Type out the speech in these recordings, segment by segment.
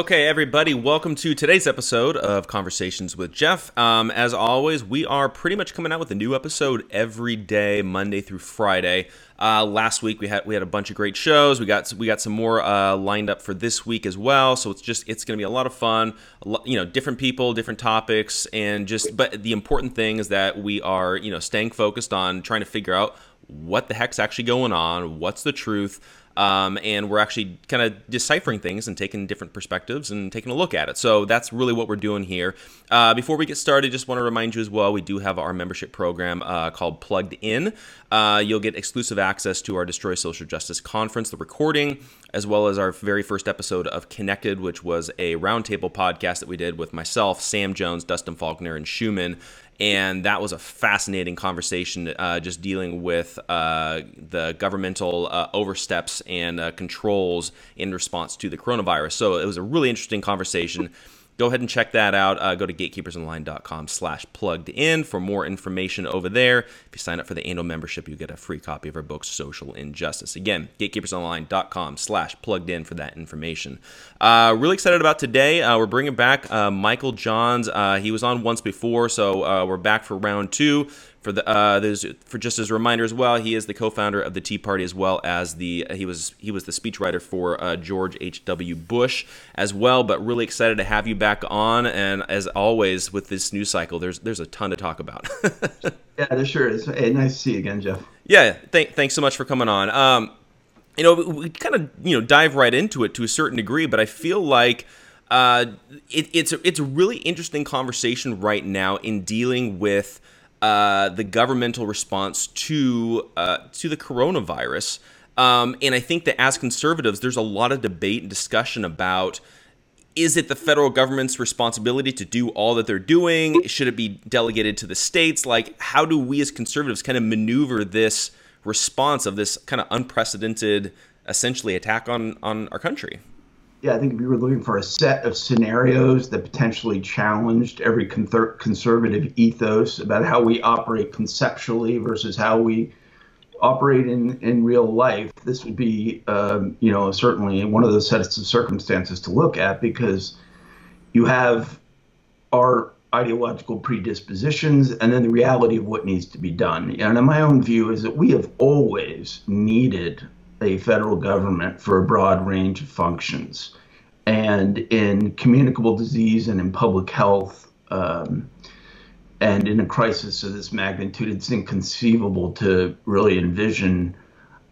Okay, everybody, welcome to today's episode of Conversations with Jeff. Um, as always, we are pretty much coming out with a new episode every day, Monday through Friday. Uh, last week we had we had a bunch of great shows. We got we got some more uh, lined up for this week as well. So it's just it's going to be a lot of fun. you know, different people, different topics, and just but the important thing is that we are you know staying focused on trying to figure out what the heck's actually going on, what's the truth. Um, and we're actually kind of deciphering things and taking different perspectives and taking a look at it. So that's really what we're doing here. Uh, before we get started, just want to remind you as well, we do have our membership program uh, called Plugged In. Uh, you'll get exclusive access to our Destroy Social Justice conference, the recording, as well as our very first episode of Connected, which was a roundtable podcast that we did with myself, Sam Jones, Dustin Faulkner, and Schumann and that was a fascinating conversation uh, just dealing with uh, the governmental uh, oversteps and uh, controls in response to the coronavirus. So it was a really interesting conversation go ahead and check that out. Uh, go to gatekeepersonline.com slash plugged in for more information over there. If you sign up for the annual membership, you get a free copy of our book, Social Injustice. Again, gatekeepersonline.com slash plugged in for that information. Uh, really excited about today. Uh, we're bringing back uh, Michael Johns. Uh, he was on once before, so uh, we're back for round two for the uh, there's for just as a reminder as well, he is the co-founder of the Tea Party as well as the he was he was the speechwriter for uh, George H. W. Bush as well. But really excited to have you back on, and as always with this news cycle, there's there's a ton to talk about. yeah, there sure is. Hey, nice to see you again, Jeff. Yeah, th- thanks so much for coming on. Um, you know, we kind of you know dive right into it to a certain degree, but I feel like. Uh, it, it's a, it's a really interesting conversation right now in dealing with uh, the governmental response to uh, to the coronavirus. Um, and I think that as conservatives, there's a lot of debate and discussion about is it the federal government's responsibility to do all that they're doing? Should it be delegated to the states? Like, how do we as conservatives kind of maneuver this response of this kind of unprecedented, essentially, attack on on our country? Yeah, I think we were looking for a set of scenarios that potentially challenged every conservative ethos about how we operate conceptually versus how we operate in, in real life. This would be, um, you know, certainly one of those sets of circumstances to look at because you have our ideological predispositions and then the reality of what needs to be done. And in my own view is that we have always needed a federal government for a broad range of functions. And in communicable disease and in public health, um, and in a crisis of this magnitude, it's inconceivable to really envision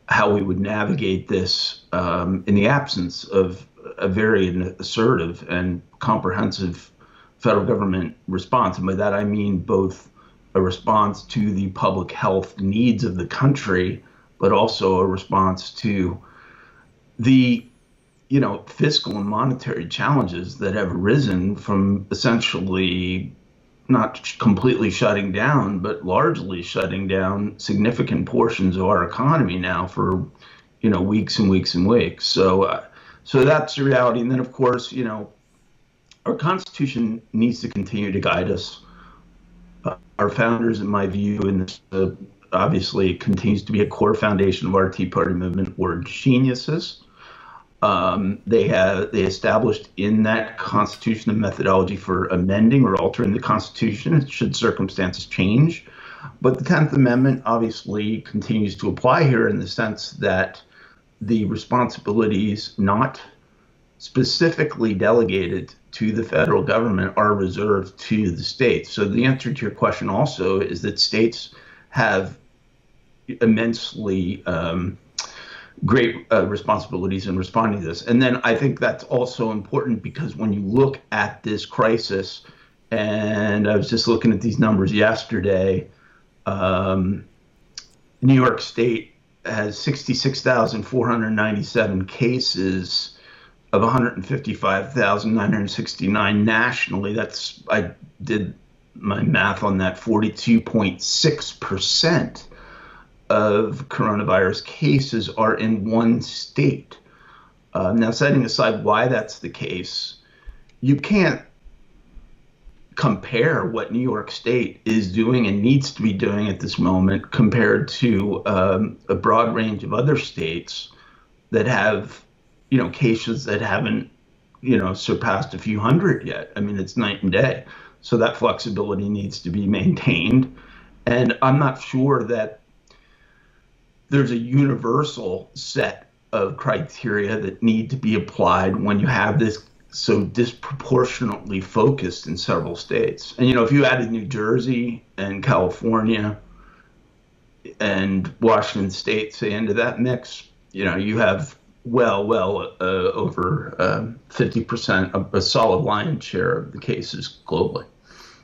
how we would navigate this um, in the absence of a very assertive and comprehensive federal government response. And by that I mean both a response to the public health needs of the country but also a response to the you know fiscal and monetary challenges that have arisen from essentially not completely shutting down but largely shutting down significant portions of our economy now for you know weeks and weeks and weeks. So uh, so that's the reality. And then of course you know our constitution needs to continue to guide us. Uh, our founders in my view in this uh, obviously continues to be a core foundation of our Tea Party movement, were geniuses. Um, they have they established in that Constitution a methodology for amending or altering the Constitution should circumstances change. But the Tenth Amendment obviously continues to apply here in the sense that the responsibilities not specifically delegated to the federal government are reserved to the states. So the answer to your question also is that states have immensely um, great uh, responsibilities in responding to this. And then I think that's also important because when you look at this crisis, and I was just looking at these numbers yesterday, um, New York State has 66,497 cases of 155,969 nationally. That's I did my math on that 42.6 percent of coronavirus cases are in one state. Uh, now, setting aside why that's the case, you can't compare what New York State is doing and needs to be doing at this moment compared to um, a broad range of other states that have, you know, cases that haven't, you know, surpassed a few hundred yet. I mean, it's night and day. So that flexibility needs to be maintained. And I'm not sure that there's a universal set of criteria that need to be applied when you have this so disproportionately focused in several states. And you know, if you added New Jersey and California and Washington State, say into that mix, you know, you have well, well uh, over um, fifty percent of a solid lion's share of the cases globally.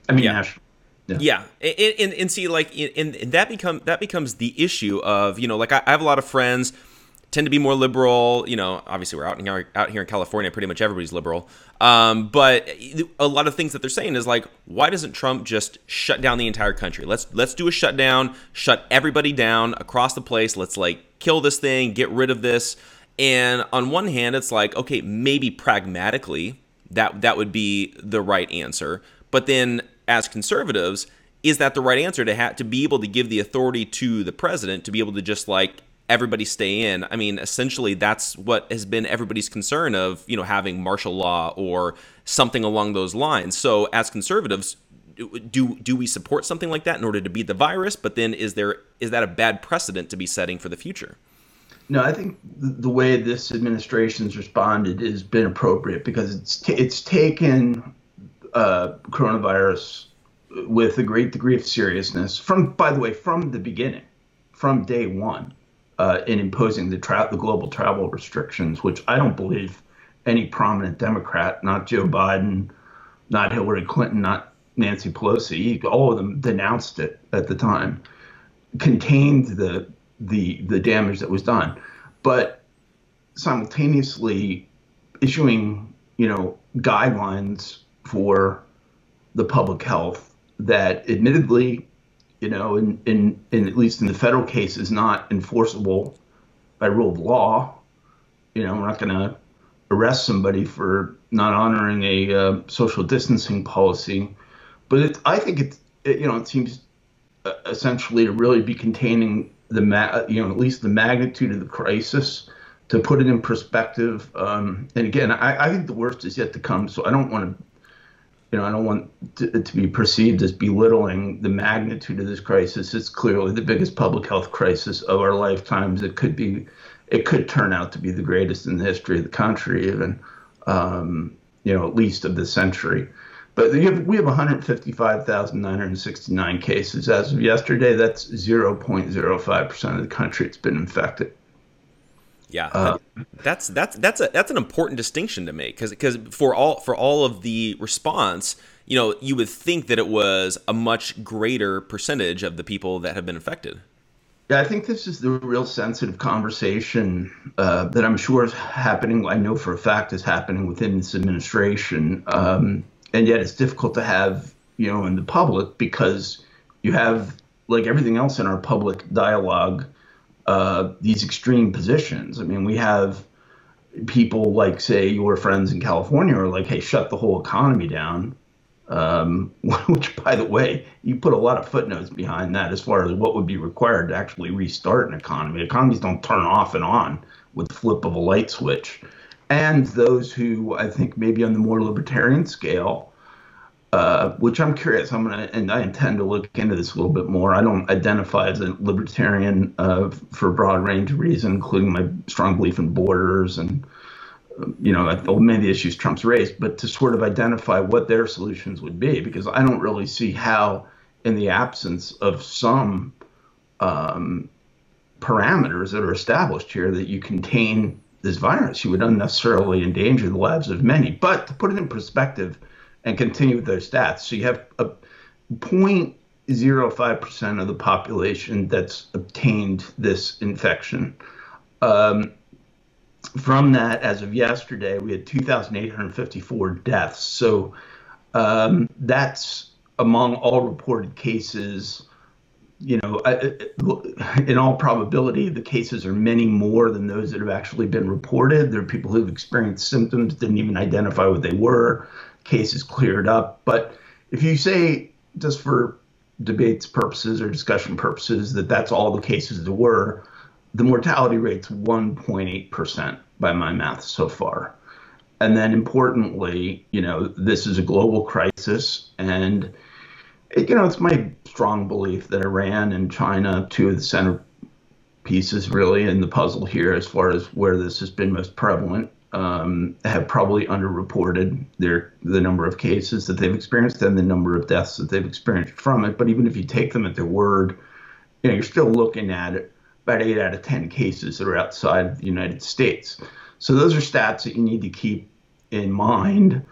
I mean, Yeah. nationally. Yeah, yeah. And, and, and see, like, and, and that become that becomes the issue of you know, like I, I have a lot of friends tend to be more liberal. You know, obviously we're out here out here in California, pretty much everybody's liberal. Um, but a lot of things that they're saying is like, why doesn't Trump just shut down the entire country? Let's let's do a shutdown, shut everybody down across the place. Let's like kill this thing, get rid of this. And on one hand, it's like, okay, maybe pragmatically that that would be the right answer. But then as conservatives, is that the right answer to have to be able to give the authority to the president to be able to just like everybody stay in? I mean, essentially that's what has been everybody's concern of, you know, having martial law or something along those lines. So as conservatives, do do we support something like that in order to beat the virus? But then is there is that a bad precedent to be setting for the future? No, I think the way this administration's responded has been appropriate because it's t- it's taken uh, coronavirus with a great degree of seriousness from, by the way, from the beginning, from day one, uh, in imposing the tra- the global travel restrictions, which I don't believe any prominent Democrat, not Joe Biden, not Hillary Clinton, not Nancy Pelosi, all of them denounced it at the time, contained the the the damage that was done, but simultaneously issuing you know guidelines for the public health that admittedly you know in, in, in at least in the federal case is not enforceable by rule of law. You know we're not going to arrest somebody for not honoring a uh, social distancing policy. But it, i think it, it you know it seems uh, essentially to really be containing the ma- you know at least the magnitude of the crisis to put it in perspective um, and again I, I think the worst is yet to come so i don't want to you know i don't want to, to be perceived as belittling the magnitude of this crisis. It's clearly the biggest public health crisis of our lifetimes. It could be it could turn out to be the greatest in the history of the country even um, you know at least of the century but we have, we have 155,969 cases as of yesterday. That's 0.05% of the country that's been infected. Yeah, Uh, that's that's that's a that's an important distinction to make because because for all for all of the response, you know, you would think that it was a much greater percentage of the people that have been infected. Yeah, I think this is the real sensitive conversation uh, that I'm sure is happening. I know for a fact is happening within this administration, um, and yet it's difficult to have, you know, in the public because you have, like everything else in our public dialogue, uh, these extreme positions. I mean, we have people like, say, your friends in California are like, "Hey, shut the whole economy down," Um, which, by the way, you put a lot of footnotes behind that as far as what would be required to actually restart an economy. Economies don't turn off and on with the flip of a light switch. And those who I think maybe on the more libertarian scale, uh, which I'm curious, I'm gonna and I intend to look into this a little bit more. I don't identify as a libertarian uh, for a broad range of reasons, including my strong belief in borders and you know many of the issues Trump's raised, but to sort of identify what their solutions would be, because I don't really see how, in the absence of some um, parameters that are established here, that you contain this virus, you would unnecessarily endanger the lives of many. But to put it in perspective and continue with those stats, so you have a 0.05% of the population that's obtained this infection. Um, from that, as of yesterday, we had 2,854 deaths. So um, that's among all reported cases you know, in all probability, the cases are many more than those that have actually been reported. There are people who've experienced symptoms, didn't even identify what they were, cases cleared up. But if you say, just for debates purposes or discussion purposes, that that's all the cases there were, the mortality rate's 1.8% by my math so far. And then importantly, you know, this is a global crisis and you know, it's my strong belief that Iran and China, two of the center pieces really in the puzzle here, as far as where this has been most prevalent, um, have probably underreported their the number of cases that they've experienced and the number of deaths that they've experienced from it. But even if you take them at their word, you know, you're still looking at it, about eight out of ten cases that are outside the United States. So those are stats that you need to keep in mind.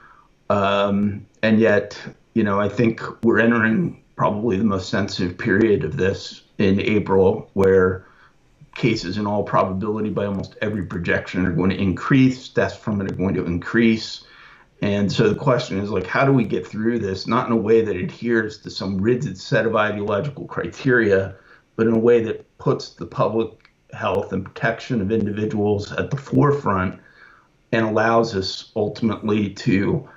Um, and yet, you know, I think we're entering probably the most sensitive period of this in April, where cases in all probability by almost every projection are going to increase, deaths from it are going to increase. And so the question is like, how do we get through this? Not in a way that adheres to some rigid set of ideological criteria, but in a way that puts the public health and protection of individuals at the forefront and allows us ultimately to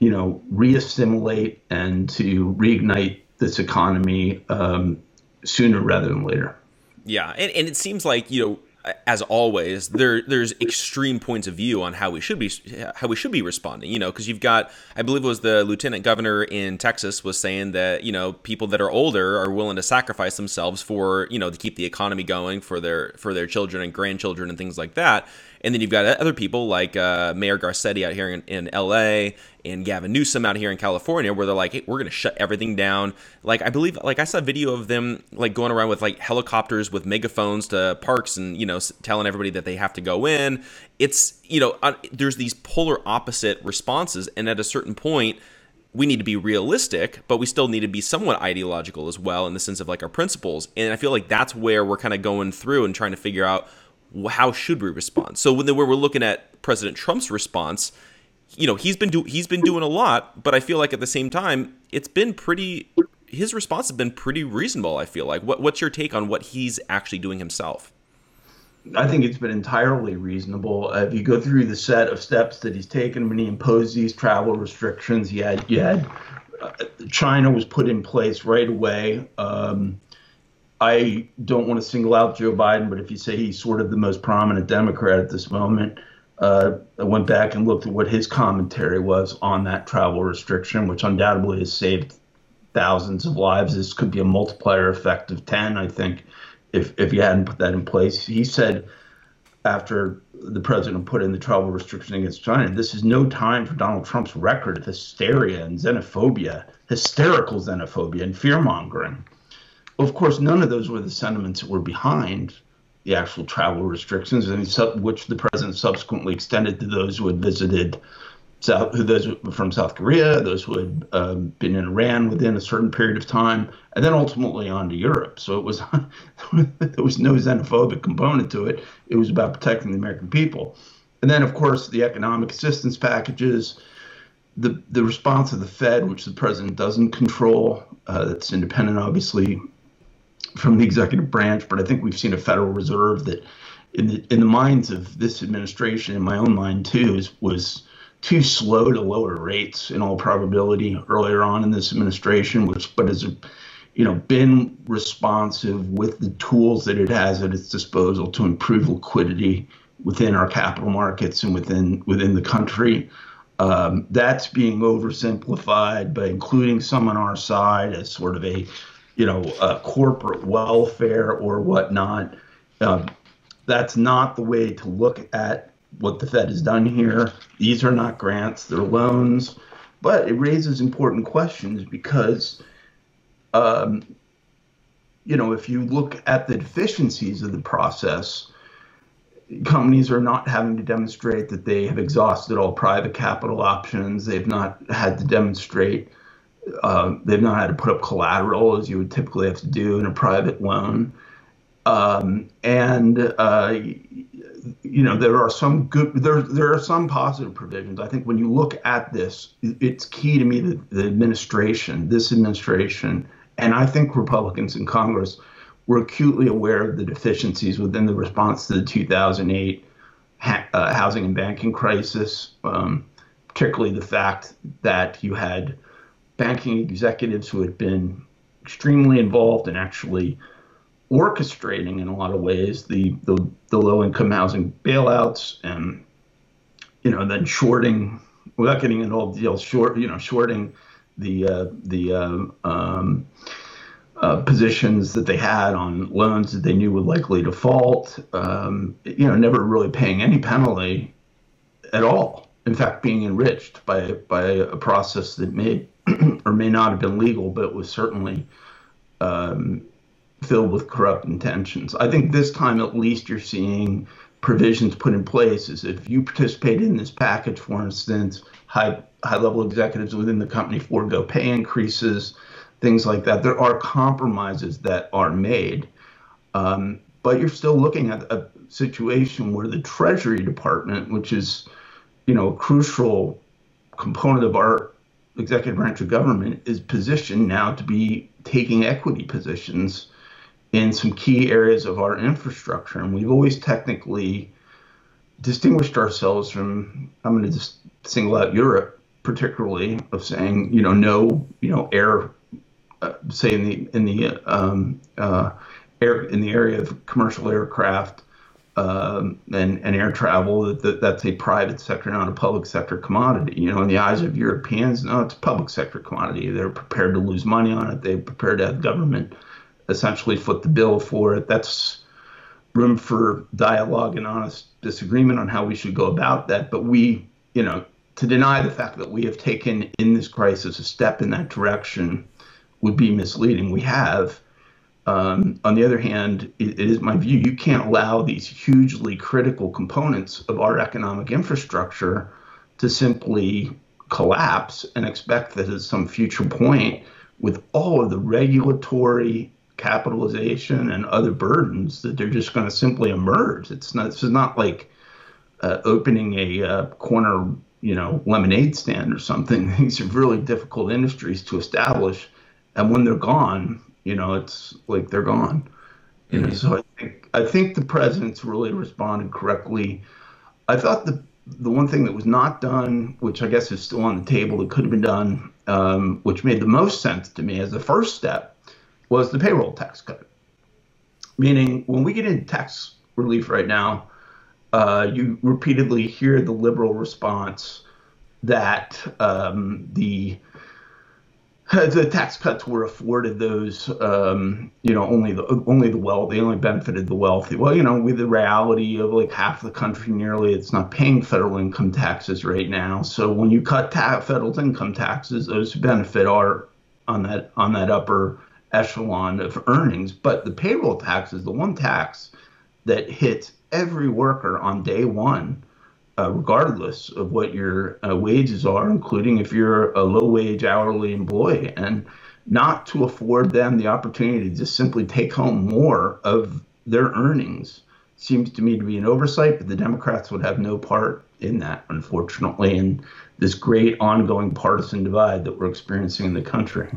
you know, reassimilate and to reignite this economy um, sooner rather than later. Yeah, and, and it seems like you know as always, there there's extreme points of view on how we should be how we should be responding. You know, because you've got, I believe it was the lieutenant governor in Texas was saying that you know people that are older are willing to sacrifice themselves for you know to keep the economy going for their for their children and grandchildren and things like that. And then you've got other people like uh, Mayor Garcetti out here in, in L.A. and Gavin Newsom out here in California, where they're like, "Hey, we're going to shut everything down." Like I believe, like I saw a video of them like going around with like helicopters with megaphones to parks and you know telling everybody that they have to go in. It's you know uh, there's these polar opposite responses, and at a certain point we need to be realistic, but we still need to be somewhat ideological as well in the sense of like our principles. And I feel like that's where we're kind of going through and trying to figure out how should we respond? So when we're looking at President Trump's response, you know, he's been do he's been doing a lot, but I feel like at the same time, it's been pretty. His response has been pretty reasonable. I feel like. What what's your take on what he's actually doing himself? I think it's been entirely reasonable. Uh, if you go through the set of steps that he's taken when he imposed these travel restrictions, he had, you had uh, China was put in place right away. Um, I don't want to single out Joe Biden, but if you say he's sort of the most prominent Democrat at this moment, uh, I went back and looked at what his commentary was on that travel restriction, which undoubtedly has saved thousands of lives. This could be a multiplier effect of 10, I think, if, if you hadn't put that in place. He said after the president put in the travel restriction against China, this is no time for Donald Trump's record of hysteria and xenophobia, hysterical xenophobia and fear mongering of course, none of those were the sentiments that were behind the actual travel restrictions, and which the president subsequently extended to those who had visited South, those from South Korea, those who had um, been in Iran within a certain period of time, and then ultimately on to Europe. So it was there was no xenophobic component to it. It was about protecting the American people, and then of course the economic assistance packages, the the response of the Fed, which the president doesn't control, uh, that's independent, obviously, from the executive branch, but I think we've seen a Federal Reserve that, in the in the minds of this administration, in my own mind too, is, was too slow to lower rates in all probability earlier on in this administration, which but has you know been responsive with the tools that it has at its disposal to improve liquidity within our capital markets and within within the country. Um, that's being oversimplified by including some on our side as sort of a, you know, a corporate welfare or whatnot. Um, that's not the way to look at what the Fed has done here. These are not grants, they're loans. But it raises important questions because, um, you know, if you look at the deficiencies of the process, companies are not having to demonstrate that they have exhausted all private capital options. They've not had to demonstrate, uh, they've not had to put up collateral as you would typically have to do in a private loan. Um, and uh, you know there are some good there there are some positive provisions. I think when you look at this, it's key to me that the administration, this administration, and I think Republicans in Congress were acutely aware of the deficiencies within the response to the 2008 ha- uh, housing and banking crisis, um, particularly the fact that you had banking executives who had been extremely involved in actually orchestrating in a lot of ways the, the, the low income housing bailouts and you know then shorting without getting into all the details short you know shorting the uh, the uh, um, uh, positions that they had on loans that they knew would likely default um, you know never really paying any penalty at all. In fact being enriched by by a process that may or may not have been legal but was certainly um, filled with corrupt intentions. I think this time at least you're seeing provisions put in place is if you participate in this package, for instance, high high level executives within the company forego pay increases, things like that. There are compromises that are made, um, but you're still looking at a situation where the Treasury Department, which is you know a crucial component of our executive branch of government, is positioned now to be taking equity positions in some key areas of our infrastructure. And we've always technically distinguished ourselves from, I'm going to just single out Europe, particularly, of saying, you know, no, you know, air, uh, say in the, in the, um, uh, air, in the area of commercial aircraft. Um, and, and air travel, that, that, that's a private sector, not a public sector commodity. You know, in the eyes of Europeans, no, it's a public sector commodity. They're prepared to lose money on it. They're prepared to have government essentially foot the bill for it. That's room for dialogue and honest disagreement on how we should go about that. But we, you know, to deny the fact that we have taken in this crisis a step in that direction would be misleading. We have. Um, on the other hand, it, it is my view you can't allow these hugely critical components of our economic infrastructure to simply collapse and expect that at some future point, with all of the regulatory capitalization and other burdens that they're just going to simply emerge. It's not. This is not like uh, opening a uh, corner, you know, lemonade stand or something. These are really difficult industries to establish, and when they're gone, you know, it's like they're gone. Mm-hmm. You know, so I think I think the president's really responded correctly. I thought the the one thing that was not done, which I guess is still on the table, that could have been done, um, which made the most sense to me as the first step, was the payroll tax cut. Meaning, when we get into tax relief right now, uh, you repeatedly hear the liberal response that um, the the tax cuts were afforded those, um, you know, only the only the wealth. They only benefited the wealthy. Well, you know, with the reality of like half the country nearly, it's not paying federal income taxes right now. So when you cut ta- federal income taxes, those who benefit are on that on that upper echelon of earnings. But the payroll tax is the one tax that hits every worker on day one, uh, regardless of what your uh, wages are, including if you're a low wage hourly employee, and not to afford them the opportunity to just simply take home more of their earnings seems to me to be an oversight, but the Democrats would have no part in that, unfortunately, in this great ongoing partisan divide that we're experiencing in the country.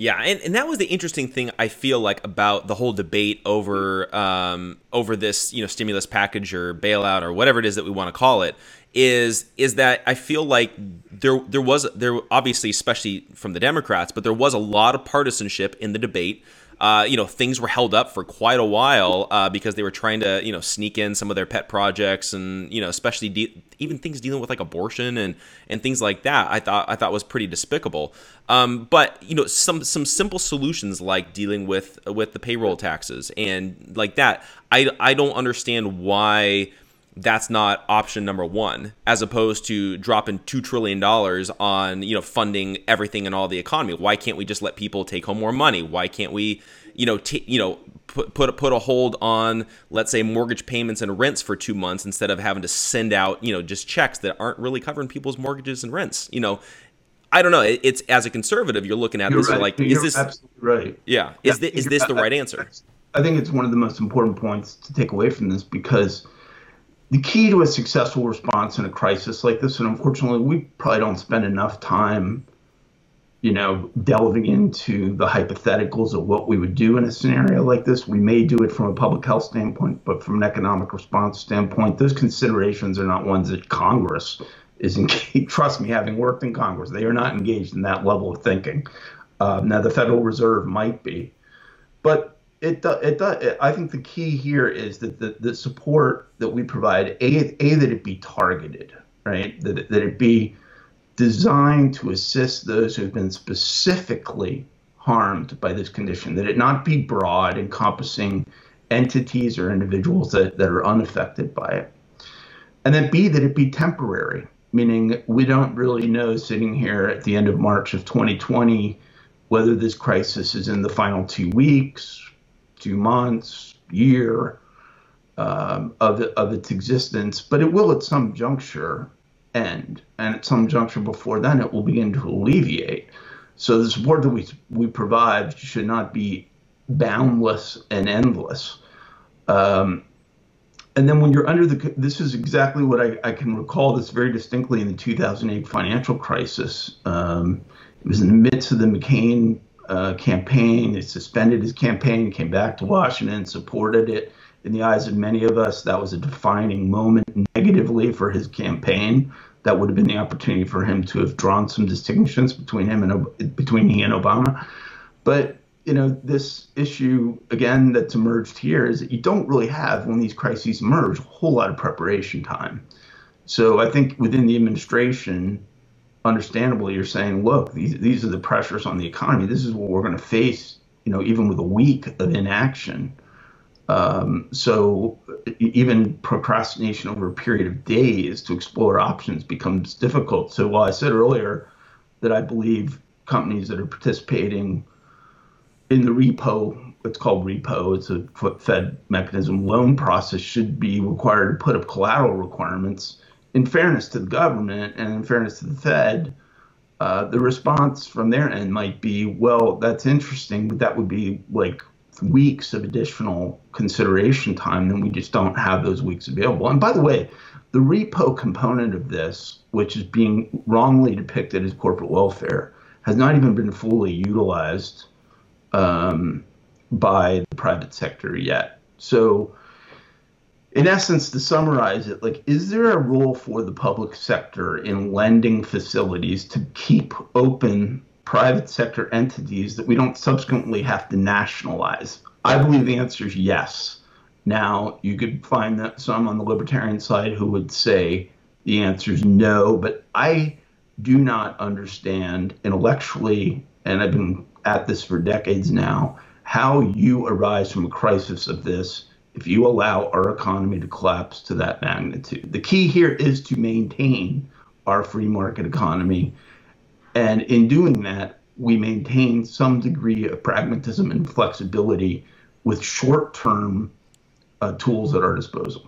Yeah, and, and that was the interesting thing I feel like about the whole debate over um, over this you know stimulus package or bailout or whatever it is that we want to call it is is that I feel like there there was there obviously especially from the Democrats, but there was a lot of partisanship in the debate. Uh, you know, things were held up for quite a while uh, because they were trying to, you know, sneak in some of their pet projects, and you know, especially de- even things dealing with like abortion and and things like that. I thought I thought was pretty despicable. Um, but you know, some some simple solutions like dealing with with the payroll taxes and like that. I I don't understand why that's not option number one as opposed to dropping two trillion dollars on you know funding everything and all the economy why can't we just let people take home more money why can't we you know t- you know put put a, put a hold on let's say mortgage payments and rents for two months instead of having to send out you know just checks that aren't really covering people's mortgages and rents you know I don't know. It's as a conservative, you're looking at You're this. right. You're like, You're is this absolutely right? Yeah. Is Yeah, this is this the right answer? I think it's one of the most important points to take away from this because the key to a successful response in a crisis like this, and unfortunately, we probably don't spend enough time, you know, delving into the hypotheticals of what we would do in a scenario like this. We may do it from a public health standpoint, but from an economic response standpoint, those considerations are not ones that Congress is engaged. Trust me, having worked in Congress, they are not engaged in that level of thinking. Uh, now, the Federal Reserve might be, but it do, it does. I think the key here is that the, the support that we provide, a, a that it be targeted, right? That it, that it be designed to assist those who have been specifically harmed by this condition. That it not be broad, encompassing entities or individuals that, that are unaffected by it. And then B that it be temporary, meaning we don't really know sitting here at the end of March of 2020 whether this crisis is in the final two weeks, two months, year um, of, of its existence, but it will at some juncture end. And at some juncture before then, it will begin to alleviate. So the support that we, we provide should not be boundless and endless. Um, and then when you're under the, this is exactly what I, I can recall this very distinctly in the 2008 financial crisis. Um, it was in the midst of the McCain uh, campaign. He suspended his campaign, came back to Washington, supported it. In the eyes of many of us, that was a defining moment negatively for his campaign. That would have been the opportunity for him to have drawn some distinctions between him and between he and Obama. But you know, this issue again that's emerged here is that you don't really have when these crises emerge a whole lot of preparation time. So I think within the administration, understandably, you're saying, look, these these are the pressures on the economy. This is what we're going to face. You know, even with a week of inaction. Um, so even procrastination over a period of days to explore options becomes difficult. So while I said earlier that I believe companies that are participating in the repo, it's called repo, it's a Fed mechanism loan process, should be required to put up collateral requirements. In fairness to the government and in fairness to the Fed, uh, the response from their end might be, well, that's interesting, but that would be like weeks of additional consideration time, and we just don't have those weeks available. And by the way, the repo component of this, which is being wrongly depicted as corporate welfare, has not even been fully utilized um, by the private sector yet. So, in essence, to summarize it, like, is there a role for the public sector in lending facilities to keep open private sector entities that we don't subsequently have to nationalize? I believe the answer is yes. Now, you could find that some on the libertarian side who would say the answer is no, but I do not understand intellectually, and I've been at this for decades now, how you arise from a crisis of this if you allow our economy to collapse to that magnitude. The key here is to maintain our free market economy. And in doing that, we maintain some degree of pragmatism and flexibility with short term uh, tools at our disposal.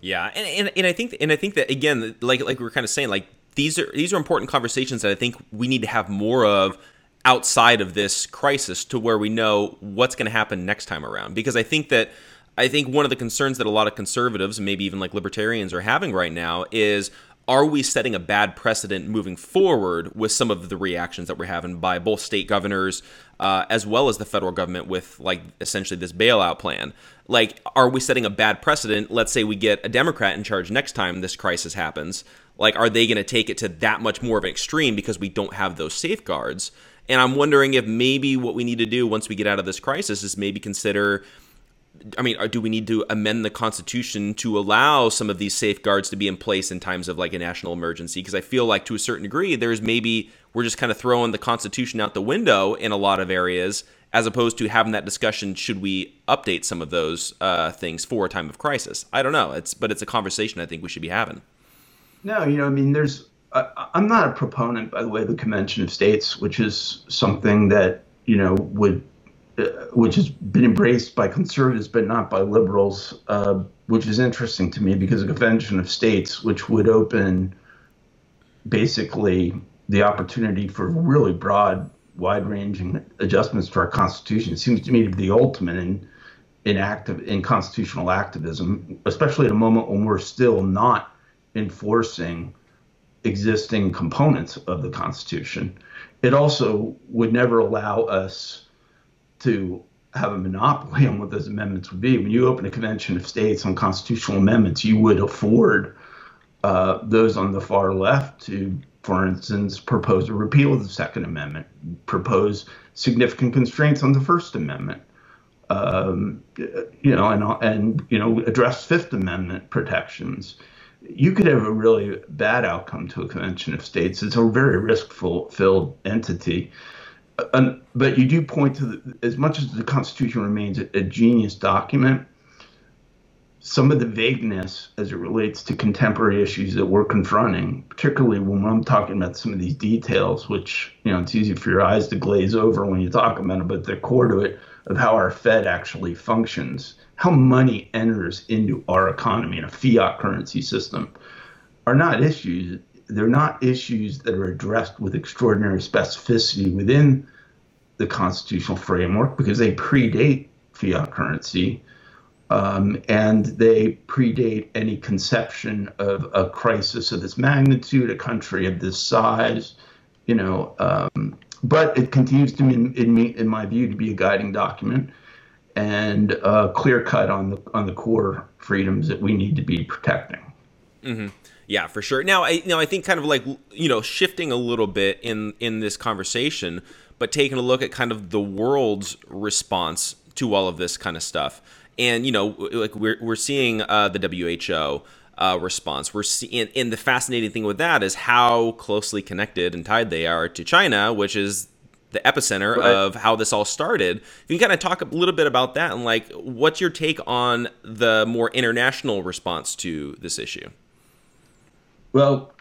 Yeah, and, and and I think and I think that again, like like we were kind of saying, like these are these are important conversations that I think we need to have more of outside of this crisis to where we know what's going to happen next time around. Because I think that I think one of the concerns that a lot of conservatives, maybe even like libertarians, are having right now is are we setting a bad precedent moving forward with some of the reactions that we're having by both state governors uh, as well as the federal government with like essentially this bailout plan? Like, are we setting a bad precedent? Let's say we get a Democrat in charge next time this crisis happens. Like, are they going to take it to that much more of an extreme because we don't have those safeguards? And I'm wondering if maybe what we need to do once we get out of this crisis is maybe consider I mean, do we need to amend the Constitution to allow some of these safeguards to be in place in times of like a national emergency? Because I feel like to a certain degree, there's maybe we're just kind of throwing the Constitution out the window in a lot of areas, as opposed to having that discussion. Should we update some of those uh, things for a time of crisis? I don't know. It's but it's a conversation I think we should be having. No, you know, I mean, there's. I, I'm not a proponent, by the way, of the Convention of States, which is something that you know would uh, which has been embraced by conservatives but not by liberals, uh, which is interesting to me because a convention of states, which would open basically the opportunity for really broad, wide-ranging adjustments to our constitution, seems to me to be the ultimate in in active in constitutional activism, especially at a moment when we're still not enforcing existing components of the Constitution. It also would never allow us to have a monopoly on what those amendments would be. When you open a convention of states on constitutional amendments, you would afford uh, those on the far left to, for instance, propose a repeal of the Second Amendment, propose significant constraints on the First Amendment, um, you know, and and you know, address Fifth Amendment protections. You could have a really bad outcome to a convention of states. It's a very risk-filled entity but you do point to the, as much as the Constitution remains a, a, genius document, some of the vagueness as it relates to contemporary issues that we're confronting, particularly when I'm talking about some of these details, which you know it's easy for your eyes to glaze over when you talk about it, but they're core to it of how our Fed actually functions, how money enters into our economy in a fiat currency system, are not issues they're not issues that are addressed with extraordinary specificity within the constitutional framework because they predate fiat currency um, and they predate any conception of a crisis of this magnitude, a country of this size, you know. Um, but it continues to, in, in, me, in my view, to be a guiding document and uh, clear cut on the on the core freedoms that we need to be protecting. Mm-hmm. Yeah, for sure. Now, I you know I think kind of like you know shifting a little bit in in this conversation, but taking a look at kind of the world's response to all of this kind of stuff, and you know like we're we're seeing uh, the WHO. Uh, response. We're seeing, and the fascinating thing with that is how closely connected and tied they are to China, which is the epicenter right. of how this all started. If you can kind of talk a little bit about that and like, what's your take on the more international response to this issue? Well,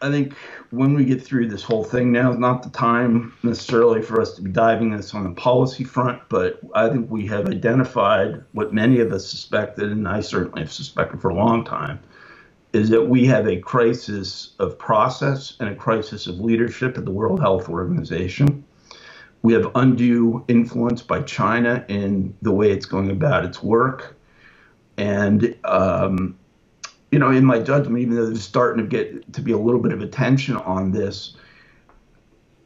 I think when we get through this whole thing now is not the time necessarily for us to be diving this on the policy front, but I think we have identified what many of us suspected, and I certainly have suspected for a long time, is that we have a crisis of process and a crisis of leadership at the World Health Organization. We have undue influence by China in the way it's going about its work. And um, you know, in my judgment, even though there's starting to get to be a little bit of attention on this,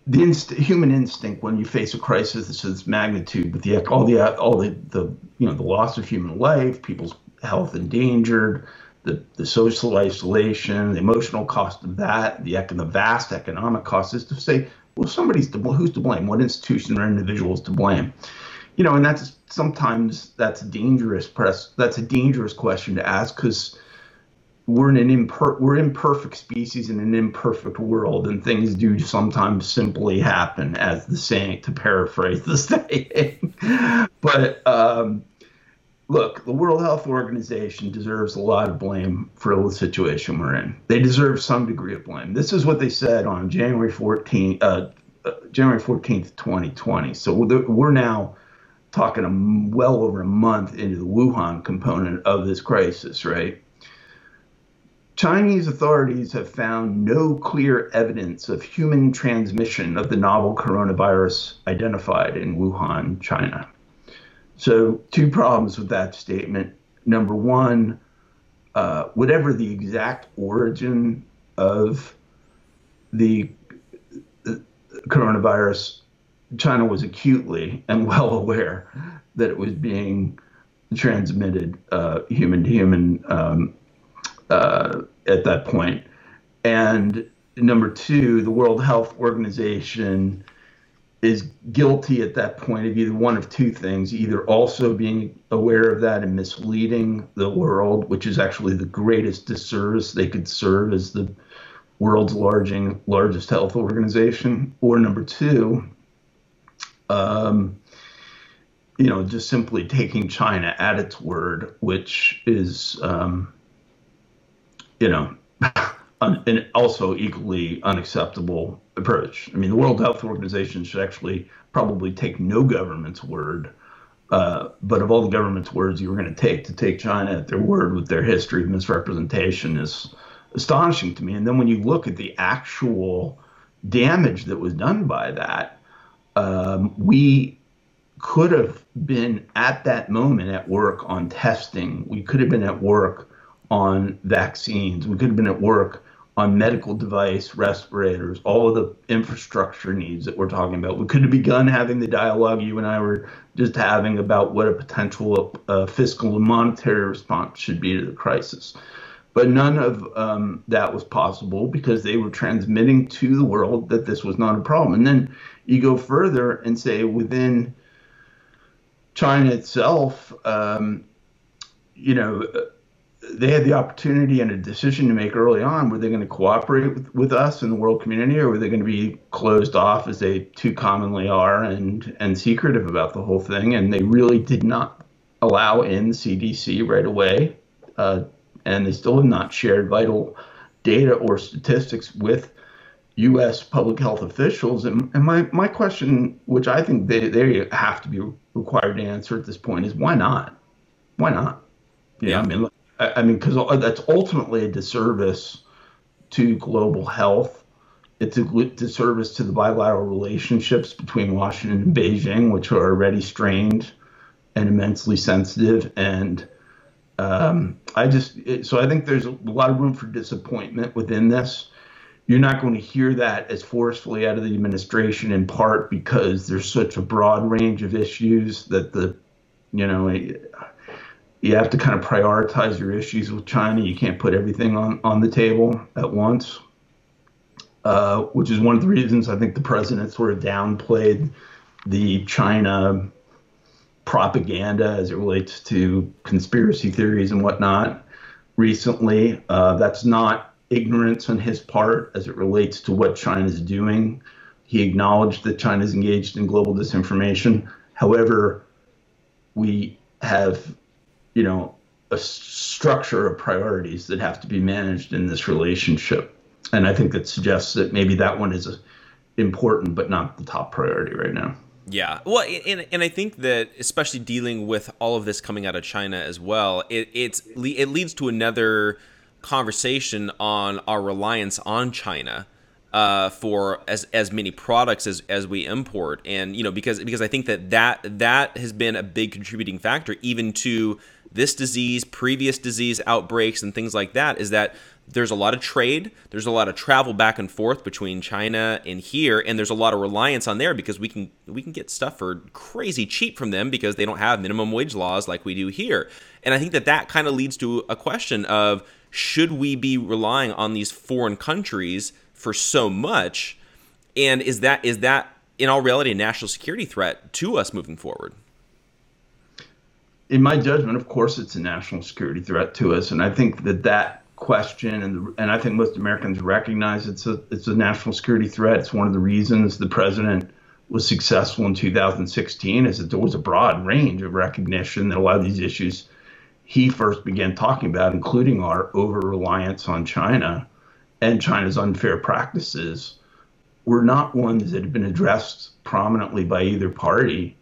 the inst- human instinct when you face a crisis of this magnitude, with the all the all the, the you know the loss of human life, people's health endangered, the, the social isolation, the emotional cost of that, the, the vast economic cost is to say, well, somebody's to who's to blame? What institution or individual is to blame? You know, and that's sometimes that's a dangerous press. That's a dangerous question to ask because we're an imper- we're imperfect species in an imperfect world, and things do sometimes simply happen, as the saying to paraphrase the saying. but um, look, the World Health Organization deserves a lot of blame for the situation we're in. They deserve some degree of blame. This is what they said on January 14th, uh, uh, January 14th, 2020. So we're now talking a, well over a month into the Wuhan component of this crisis, right? Chinese authorities have found no clear evidence of human transmission of the novel coronavirus identified in Wuhan, China. So, two problems with that statement. Number one, uh, whatever the exact origin of the coronavirus, China was acutely and well aware that it was being transmitted uh, human to human um, uh, at that point. And number two, the World Health Organization is guilty at that point of either one of two things either also being aware of that and misleading the world, which is actually the greatest disservice they could serve as the world's larging, largest health organization, or number two, um, you know, just simply taking China at its word, which is, um, you know, and also equally unacceptable approach. I mean, the World Health Organization should actually probably take no government's word. Uh, but of all the government's words you were going to take, to take China at their word with their history of misrepresentation is astonishing to me. And then when you look at the actual damage that was done by that, um, we could have been at that moment at work on testing. We could have been at work on vaccines. We could have been at work on medical device, respirators, all of the infrastructure needs that we're talking about. We could have begun having the dialogue you and I were just having about what a potential uh, fiscal and monetary response should be to the crisis. But none of um, that was possible because they were transmitting to the world that this was not a problem. And then you go further and say within China itself, um, you know, they had the opportunity and a decision to make early on. Were they going to cooperate with, with us in the world community, or were they going to be closed off as they too commonly are and and secretive about the whole thing? And they really did not allow in CDC right away, uh, and they still have not shared vital data or statistics with U.S. public health officials. And, and my, my question, which I think they, they have to be required to answer at this point, is why not? Why not? Yeah, yeah. I mean, I mean, because that's ultimately a disservice to global health. It's a disservice to the bilateral relationships between Washington and Beijing, which are already strained and immensely sensitive. And um, I just, so I think there's a lot of room for disappointment within this. You're not going to hear that as forcefully out of the administration, in part because there's such a broad range of issues that the, you know, you have to kind of prioritize your issues with China. You can't put everything on, on the table at once, uh, which is one of the reasons I think the president sort of downplayed the China propaganda as it relates to conspiracy theories and whatnot recently. Uh, that's not ignorance on his part as it relates to what China is doing. He acknowledged that China is engaged in global disinformation. However, we have you know, a structure of priorities that have to be managed in this relationship. And I think that suggests that maybe that one is important, but not the top priority right now. Yeah, well, and, and I think that especially dealing with all of this coming out of China as well, it it's it leads to another conversation on our reliance on China uh, for as as many products as as we import, and you know because because I think that that that has been a big contributing factor even to this disease, previous disease outbreaks, and things like that is that there's a lot of trade, there's a lot of travel back and forth between China and here, and there's a lot of reliance on there because we can we can get stuff for crazy cheap from them because they don't have minimum wage laws like we do here. And I think that that kind of leads to a question of should we be relying on these foreign countries for so much, and is that is that in all reality a national security threat to us moving forward? In my judgment, of course, it's a national security threat to us, and I think that that question and and I think most Americans recognize it's a it's a national security threat. It's one of the reasons the president was successful in 2016 is that there was a broad range of recognition that a lot of these issues he first began talking about, including our over reliance on China and China's unfair practices, were not ones that had been addressed prominently by either party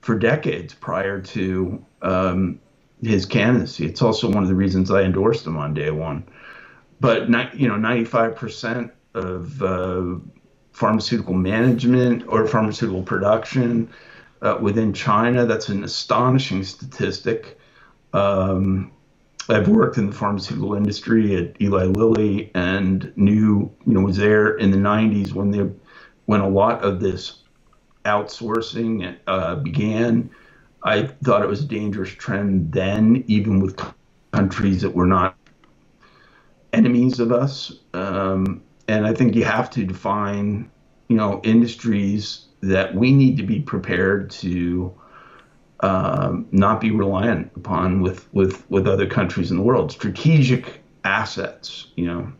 for decades prior to um, his candidacy. It's also one of the reasons I endorsed him on day one. But you know, 95% of uh, pharmaceutical management or pharmaceutical production uh, within China. That's an astonishing statistic. Um, I've worked in the pharmaceutical industry at Eli Lilly and knew, you know, was there in the 90s when they, when a lot of this outsourcing uh, began. I thought it was a dangerous trend then, even with countries that were not enemies of us. Um, and I think you have to define, you know, industries that we need to be prepared to um, not be reliant upon with, with, with other countries in the world. Strategic assets, you know,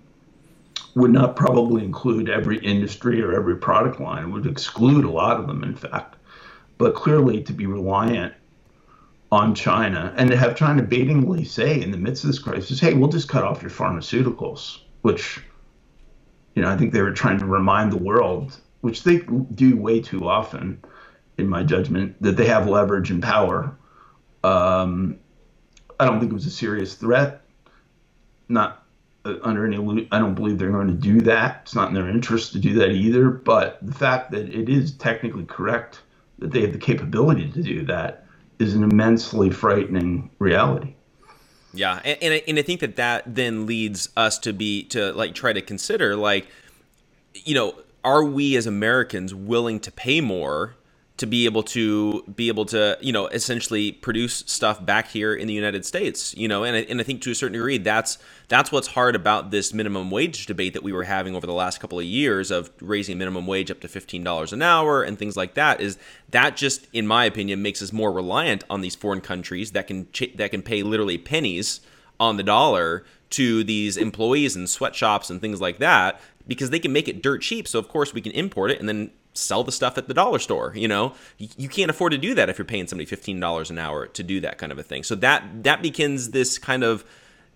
would not probably include every industry or every product line. It would exclude a lot of them, in fact. But clearly, to be reliant on China and to have China baitingly say in the midst of this crisis, hey, we'll just cut off your pharmaceuticals, which, you know, I think they were trying to remind the world, which they do way too often, in my judgment, that they have leverage and power. Um, I don't think it was a serious threat. Not uh, under any, I don't believe they're going to do that. It's not in their interest to do that either. But the fact that it is technically correct that they have the capability to do that is an immensely frightening reality. Yeah, and, and I, and I think that that then leads us to be to like try to consider like, you know, are we as Americans willing to pay more to be able to be able to you know essentially produce stuff back here in the United States you know and I, and I think to a certain degree that's that's what's hard about this minimum wage debate that we were having over the last couple of years of raising minimum wage up to $15 an hour and things like that is that just in my opinion makes us more reliant on these foreign countries that can ch- that can pay literally pennies on the dollar to these employees and sweatshops and things like that because they can make it dirt cheap. So of course we can import it and then sell the stuff at the dollar store. You know, you, you can't afford to do that if you're paying somebody fifteen dollars an hour to do that kind of a thing. So that that begins this kind of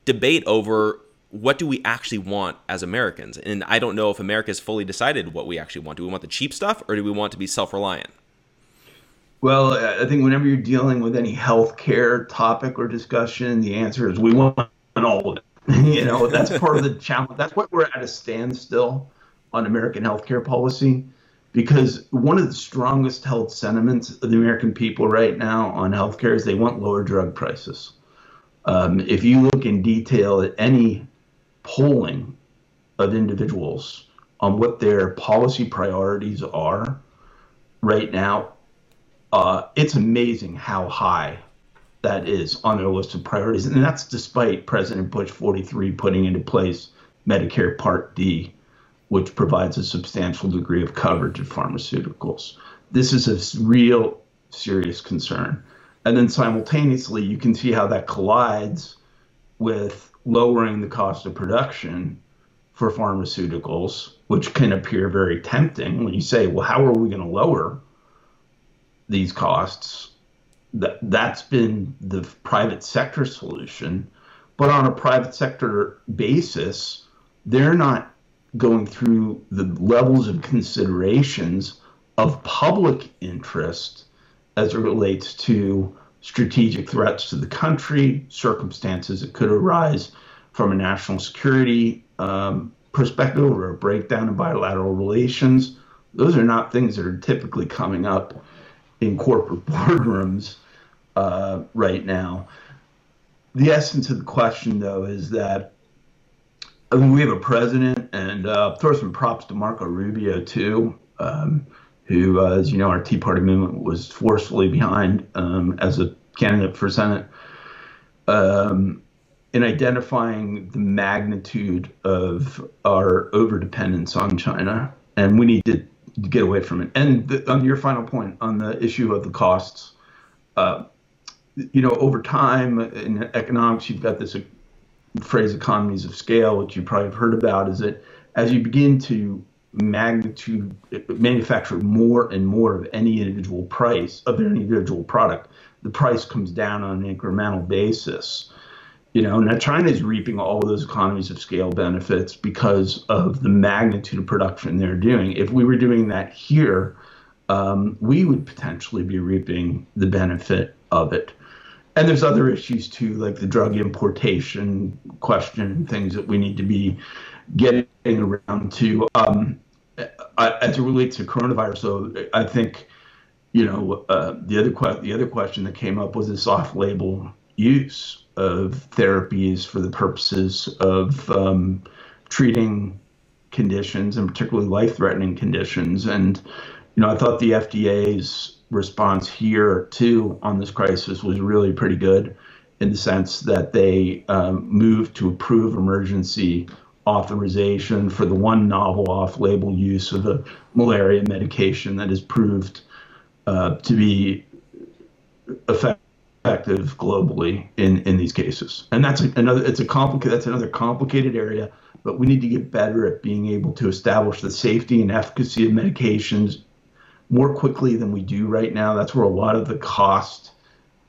debate over what do we actually want as Americans. And I don't know if America has fully decided what we actually want. Do we want the cheap stuff or do we want to be self reliant? Well, I think whenever you're dealing with any healthcare topic or discussion, the answer is we want all of it. you know, that's part of the challenge. That's what we're at a standstill on American healthcare policy because one of the strongest held sentiments of the American people right now on healthcare is they want lower drug prices. Um, if you look in detail at any polling of individuals on what their policy priorities are right now, uh, it's amazing how high that is on their list of priorities. And that's despite President Bush 43 putting into place Medicare Part D which provides a substantial degree of coverage of pharmaceuticals. This is a real serious concern. And then simultaneously, you can see how that collides with lowering the cost of production for pharmaceuticals, which can appear very tempting when you say, well, how are we going to lower these costs? That, that's been the private sector solution. But on a private sector basis, they're not going through the levels of considerations of public interest as it relates to strategic threats to the country, circumstances that could arise from a national security um, perspective or a breakdown in bilateral relations. Those are not things that are typically coming up in corporate boardrooms uh, right now. The essence of the question, though, is that I mean, we have a president, and uh, throw some props to Marco Rubio too, um, who, uh, as you know, our Tea Party movement was forcefully behind um, as a candidate for Senate. Um, in identifying the magnitude of our overdependence on China, and we need to get away from it. And the, on your final point on the issue of the costs, uh, you know, over time in economics, you've got this phrase economies of scale, which you probably have heard about, is that as you begin to magnitude manufacture more and more of any individual price of any individual product, the price comes down on an incremental basis. You know, now China is reaping all of those economies of scale benefits because of the magnitude of production they're doing. If we were doing that here, um, we would potentially be reaping the benefit of it and there's other issues too, like the drug importation question, things that we need to be getting around to. Um, as it relates to coronavirus, so I think, you know, uh, the other que- the other question that came up was this off-label use of therapies for the purposes of um, treating conditions and particularly life-threatening conditions. And you know, I thought the FDA's response here too on this crisis was really pretty good in the sense that they um, moved to approve emergency authorization for the one novel off-label use of a malaria medication that has proved uh, to be effective globally in, in these cases. And that's another it's a complicated that's another complicated area, but we need to get better at being able to establish the safety and efficacy of medications more quickly than we do right now. That's where a lot of the cost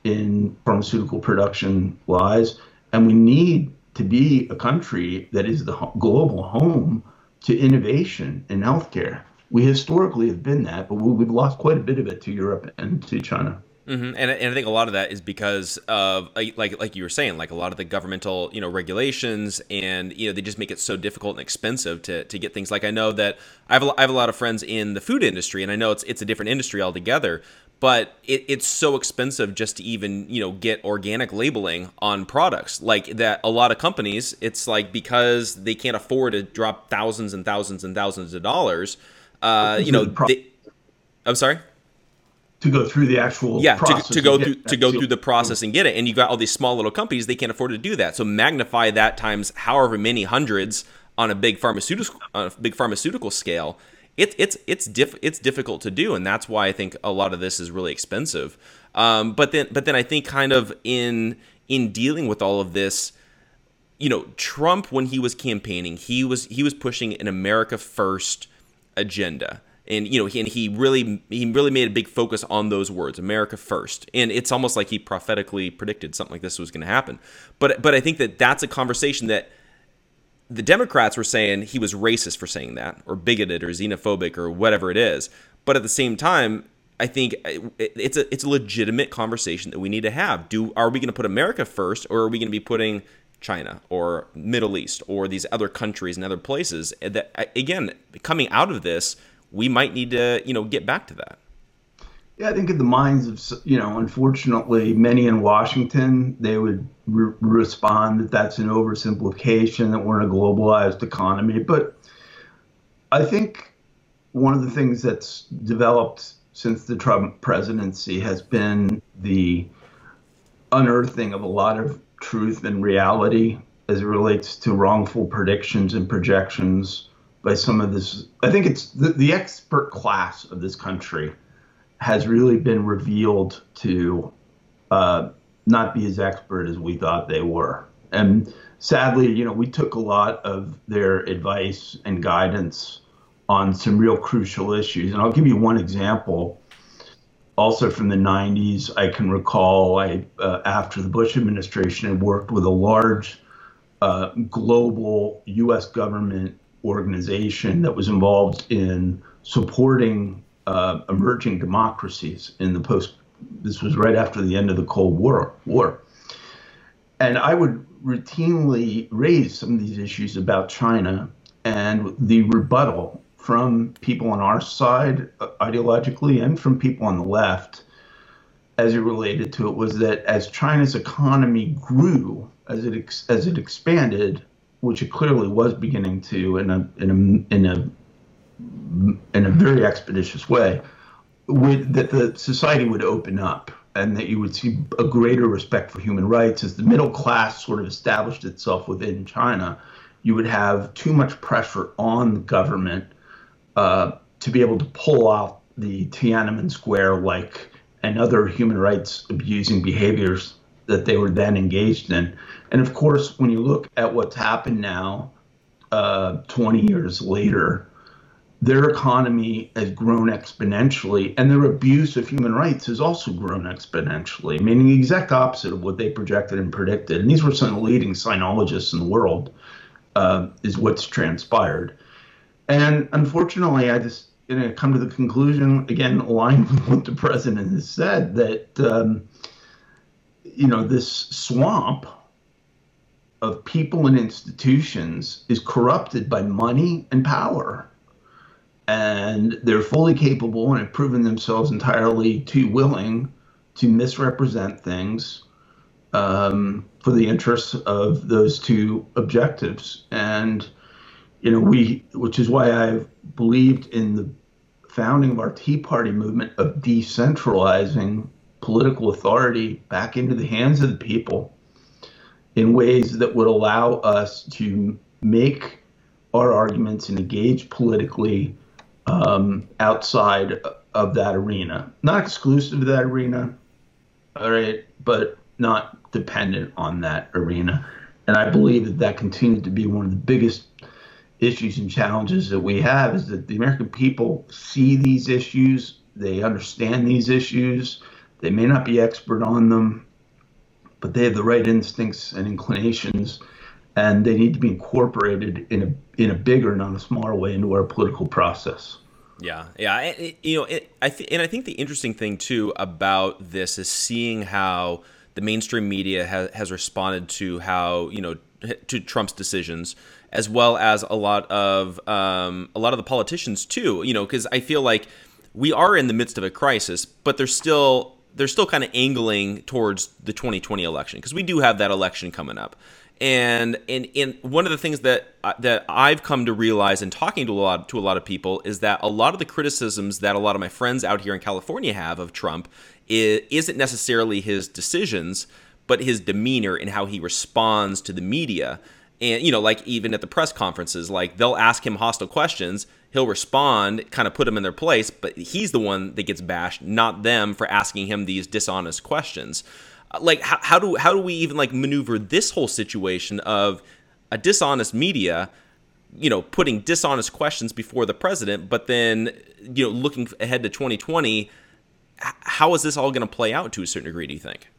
in pharmaceutical production lies. And we need to be a country that is the global home to innovation in healthcare. We historically have been that, but we've lost quite a bit of it to Europe and to China. Mm-hmm. And, and I think a lot of that is because of like like you were saying, like a lot of the governmental you know regulations, and you know they just make it so difficult and expensive to, to get things. Like I know that I have a, I have a lot of friends in the food industry, and I know it's it's a different industry altogether. But it, it's so expensive just to even you know get organic labeling on products like that. A lot of companies, it's like because they can't afford to drop thousands and thousands and thousands of dollars. Uh, you know, they, I'm sorry to go through the actual yeah to, to go through to go through the process and get it. And you've got all these small little companies they can't afford to do that. So magnify that times however many hundreds on a big pharmaceutical on a big pharmaceutical scale. It, it's it's diff, it's difficult to do and that's why I think a lot of this is really expensive. Um, but then but then I think kind of in in dealing with all of this you know Trump when he was campaigning he was he was pushing an America first agenda and you know he, and he really he really made a big focus on those words america first and it's almost like he prophetically predicted something like this was going to happen but but i think that that's a conversation that the democrats were saying he was racist for saying that or bigoted or xenophobic or whatever it is but at the same time I think uh, it's a it's a legitimate conversation that we need to have. Do are we going to put America first, or are we going to be putting China or Middle East or these other countries and other places? That uh, again, coming out of this, we might need to, you know, get back to that. Yeah, I think in the minds of, you know, unfortunately, many in Washington, they would re- respond that that's an oversimplification, that we're in a globalized economy. But I think one of the things that's developed since the Trump presidency has been the unearthing of a lot of truth and reality as it relates to wrongful predictions and projections by some of this. I think it's the, the expert class of this country has really been revealed to uh, not be as expert as we thought they were. And sadly, you know, we took a lot of their advice and guidance on some real crucial issues. And I'll give you one example. Also from the 90s, I can recall I, uh, after the Bush administration, had worked with a large uh, global U.S. government organization that was involved in supporting uh, emerging democracies in the post. This was right after the end of the Cold War. War, and I would routinely raise some of these issues about China, and the rebuttal from people on our side uh, ideologically and from people on the left as it related to it was that as China's economy grew, as it ex- as it expanded, which it clearly was beginning to in a in a in a in a very expeditious way, that the society would open up and that you would see a greater respect for human rights as the middle class sort of established itself within China. You would have too much pressure on the government uh, to be able to pull out the Tiananmen Square like and other human rights abusing behaviors that they were then engaged in. And of course, when you look at what's happened now, uh, 20 years later, their economy has grown exponentially, and their abuse of human rights has also grown exponentially, meaning the exact opposite of what they projected and predicted. And these were some of the leading sinologists in the world, uh, is what's transpired. And unfortunately, I just you know, come to the conclusion, again, aligned with what the president has said, that, um, you know, this swamp of people and institutions is corrupted by money and power. And they're fully capable and have proven themselves entirely too willing to misrepresent things um, for the interests of those two objectives. And, you know, we, which is why I've believed in the founding of our Tea Party movement of decentralizing political authority back into the hands of the people in ways that would allow us to make our arguments and engage politically um, outside of that arena. Not exclusive to that arena, all right, but not dependent on that arena. And I believe that that continues to be one of the biggest issues and challenges that we have is that the American people see these issues, they understand these issues, they may not be expert on them, but they have the right instincts and inclinations, and they need to be incorporated in a in a bigger, not a smaller way, into our political process. Yeah, yeah, it, you know, it, I th- and I think the interesting thing too about this is seeing how the mainstream media ha- has responded to how you know to Trump's decisions, as well as a lot of um, a lot of the politicians too. You know, because I feel like we are in the midst of a crisis, but there's still they're still kind of angling towards the 2020 election because we do have that election coming up. And and and one of the things that that I've come to realize in talking to a lot to a lot of people is that a lot of the criticisms that a lot of my friends out here in California have of Trump is, isn't necessarily his decisions, but his demeanor and how he responds to the media. And you know, like even at the press conferences, like they'll ask him hostile questions, he'll respond, kind of put them in their place, but he's the one that gets bashed, not them for asking him these dishonest questions. Uh, like how, how do how do we even like maneuver this whole situation of a dishonest media you know putting dishonest questions before the president but then you know looking ahead to 2020 how is this all going to play out to a certain degree do you think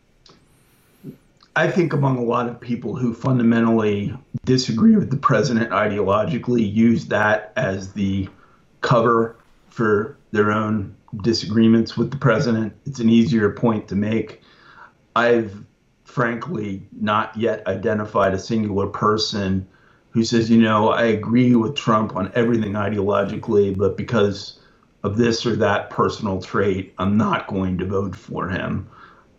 I think among a lot of people who fundamentally disagree with the president ideologically use that as the cover for their own disagreements with the president. It's an easier point to make. I've frankly not yet identified a singular person who says, you know, I agree with Trump on everything ideologically, but because of this or that personal trait, I'm not going to vote for him.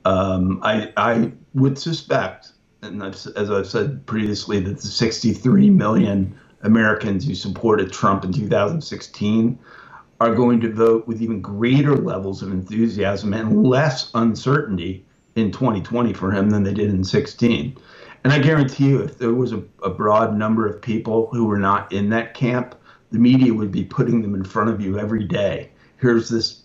Um, I, I would suspect, and as I've said previously, that the 63 million Americans who supported Trump in 2016 are going to vote with even greater levels of enthusiasm and less uncertainty in 2020 for him than they did in 16. And I guarantee you, if there was a, a, broad number of people who were not in that camp, the media would be putting them in front of you every day. Here's this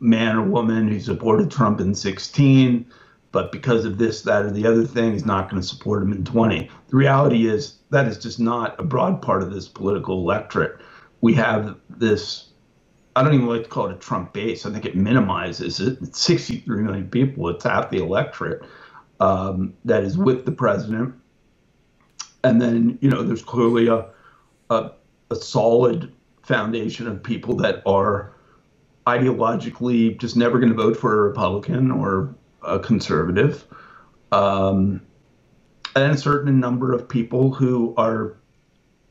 man or woman who supported Trump in 16, but because of this, that, or the other thing, he's not going to support him in 20. The reality is that is just not a broad part of this political electorate. We have this I don't even like to call it a Trump base. I think it minimizes it. It's 63 million people. It's half the electorate um, that is with the president. And then, you know, there's clearly a, a, a solid foundation of people that are ideologically just never going to vote for a Republican or a conservative. Um, and a certain number of people who are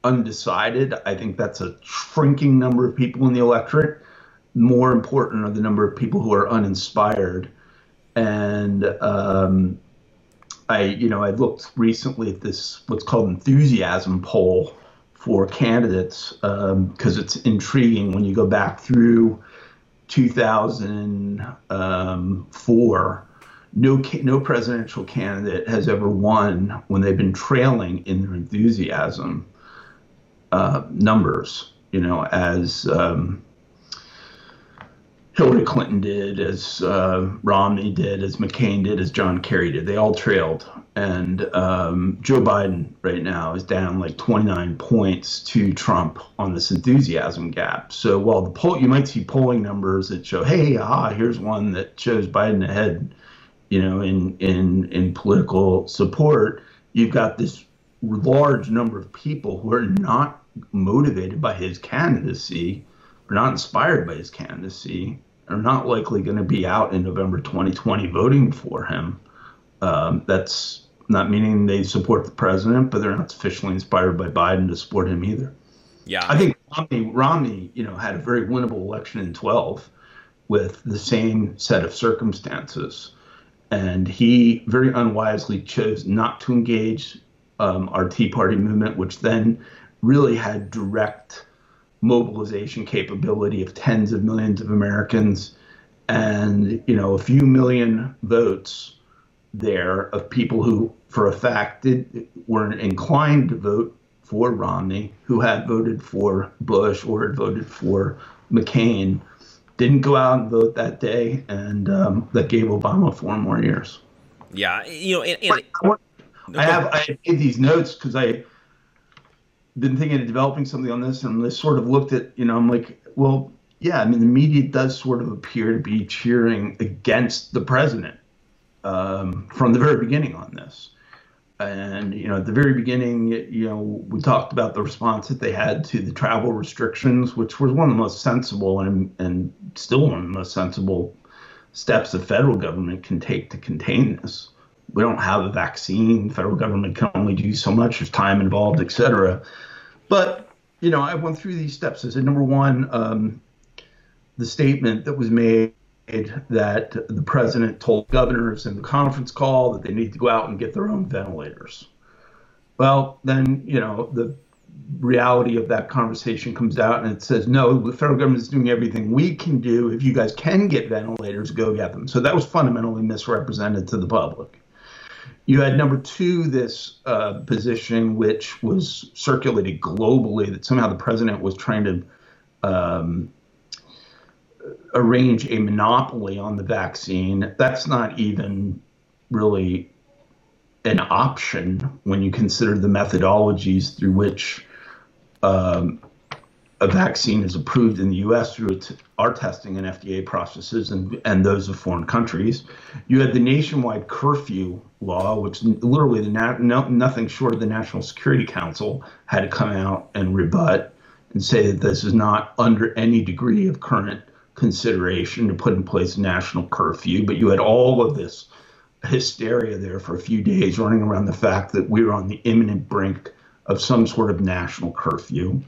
undecided. I think that's a shrinking number of people in the electorate. More important are the number of people who are uninspired. And um, I, you know, I looked recently at this what's called enthusiasm poll for candidates because um, it's intriguing when you go back through 2004 no no presidential candidate has ever won when they've been trailing in their enthusiasm uh, numbers, you know, as um, Hillary Clinton did, as uh, Romney did, as McCain did, as John Kerry did. They all trailed. And um, Joe Biden right now is down like 29 points to Trump on this enthusiasm gap. So while the poll, you might see polling numbers that show, hey, aha, here's one that shows Biden ahead, you know, in in in political support. You've got this large number of people who are not motivated by his candidacy, are not inspired by his candidacy, are not likely going to be out in November 2020 voting for him. Um, that's not meaning they support the president, but they're not sufficiently inspired by Biden to support him either. Yeah, I think Romney, Romney, you know, had a very winnable election in 12 with the same set of circumstances, and he very unwisely chose not to engage um, our Tea Party movement, which then really had direct mobilization capability of tens of millions of Americans and you know a few million votes there of people who for a fact did were inclined to vote for Romney who had voted for Bush or had voted for McCain didn't go out and vote that day and um, that gave Obama four more years. Yeah, you know, and, and, I, want, I have I made these notes because I been thinking of developing something on this, and I sort of looked at, you know, I'm like, well, yeah, I mean, the media does sort of appear to be cheering against the president um, from the very beginning on this. And, you know, at the very beginning, you know, we talked about the response that they had to the travel restrictions, which was one of the most sensible and, and still one of the most sensible steps the federal government can take to contain this. We don't have a vaccine. The federal government can only do so much. There's time involved, et cetera. But, you know, I went through these steps. I said, number one, um, the statement that was made that the president told governors in the conference call that they need to go out and get their own ventilators. Well, then, you know, the reality of that conversation comes out and it says, no, the federal government is doing everything we can do. If you guys can get ventilators, go get them. So that was fundamentally misrepresented to the public. You had number two, this uh, position which was circulated globally that somehow the president was trying to um, arrange a monopoly on the vaccine. That's not even really an option when you consider the methodologies through which um, a vaccine is approved in the U.S. through our testing and FDA processes and, and those of foreign countries. You had the nationwide curfew law, which literally the no, nothing short of the National Security Council had to come out and rebut and say that this is not under any degree of current consideration to put in place a national curfew. But you had all of this hysteria there for a few days running around the fact that we were on the imminent brink of some sort of national curfew.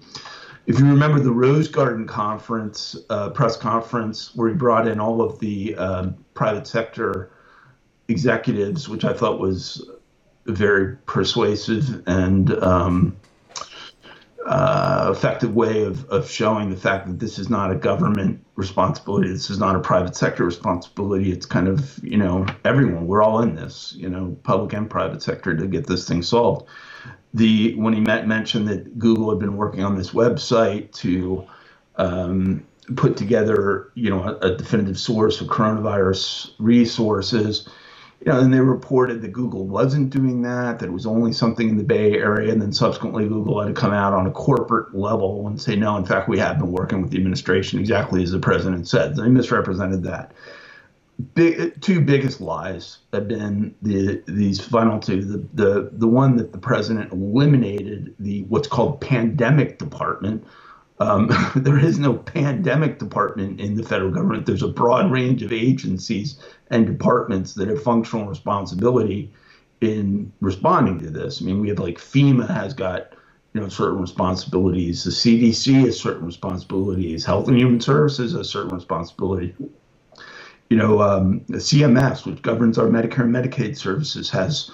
If you remember the Rose Garden conference, uh, press conference, where he brought in all of the uh, private sector executives, which I thought was a very persuasive and um, uh, effective way of, of showing the fact that this is not a government responsibility. This is not a private sector responsibility. It's kind of, you know, everyone. We're all in this, you know, public and private sector to get this thing solved. The when he met, mentioned that Google had been working on this website to um, put together, you know, a, a definitive source of coronavirus resources you know, and they reported that Google wasn't doing that, that it was only something in the Bay Area, and then subsequently Google had to come out on a corporate level and say, no, in fact, we have been working with the administration exactly as the president said. They misrepresented that. Big, two biggest lies have been the these final two. The, the the one that the president eliminated the what's called pandemic department, um, there is no pandemic department in the federal government. There's a broad range of agencies and departments that have functional responsibility in responding to this. I mean, we have like FEMA has got you know certain responsibilities. The CDC has certain responsibilities. Health and Human Services has certain responsibility. You know, um, CMS, which governs our Medicare and Medicaid services, has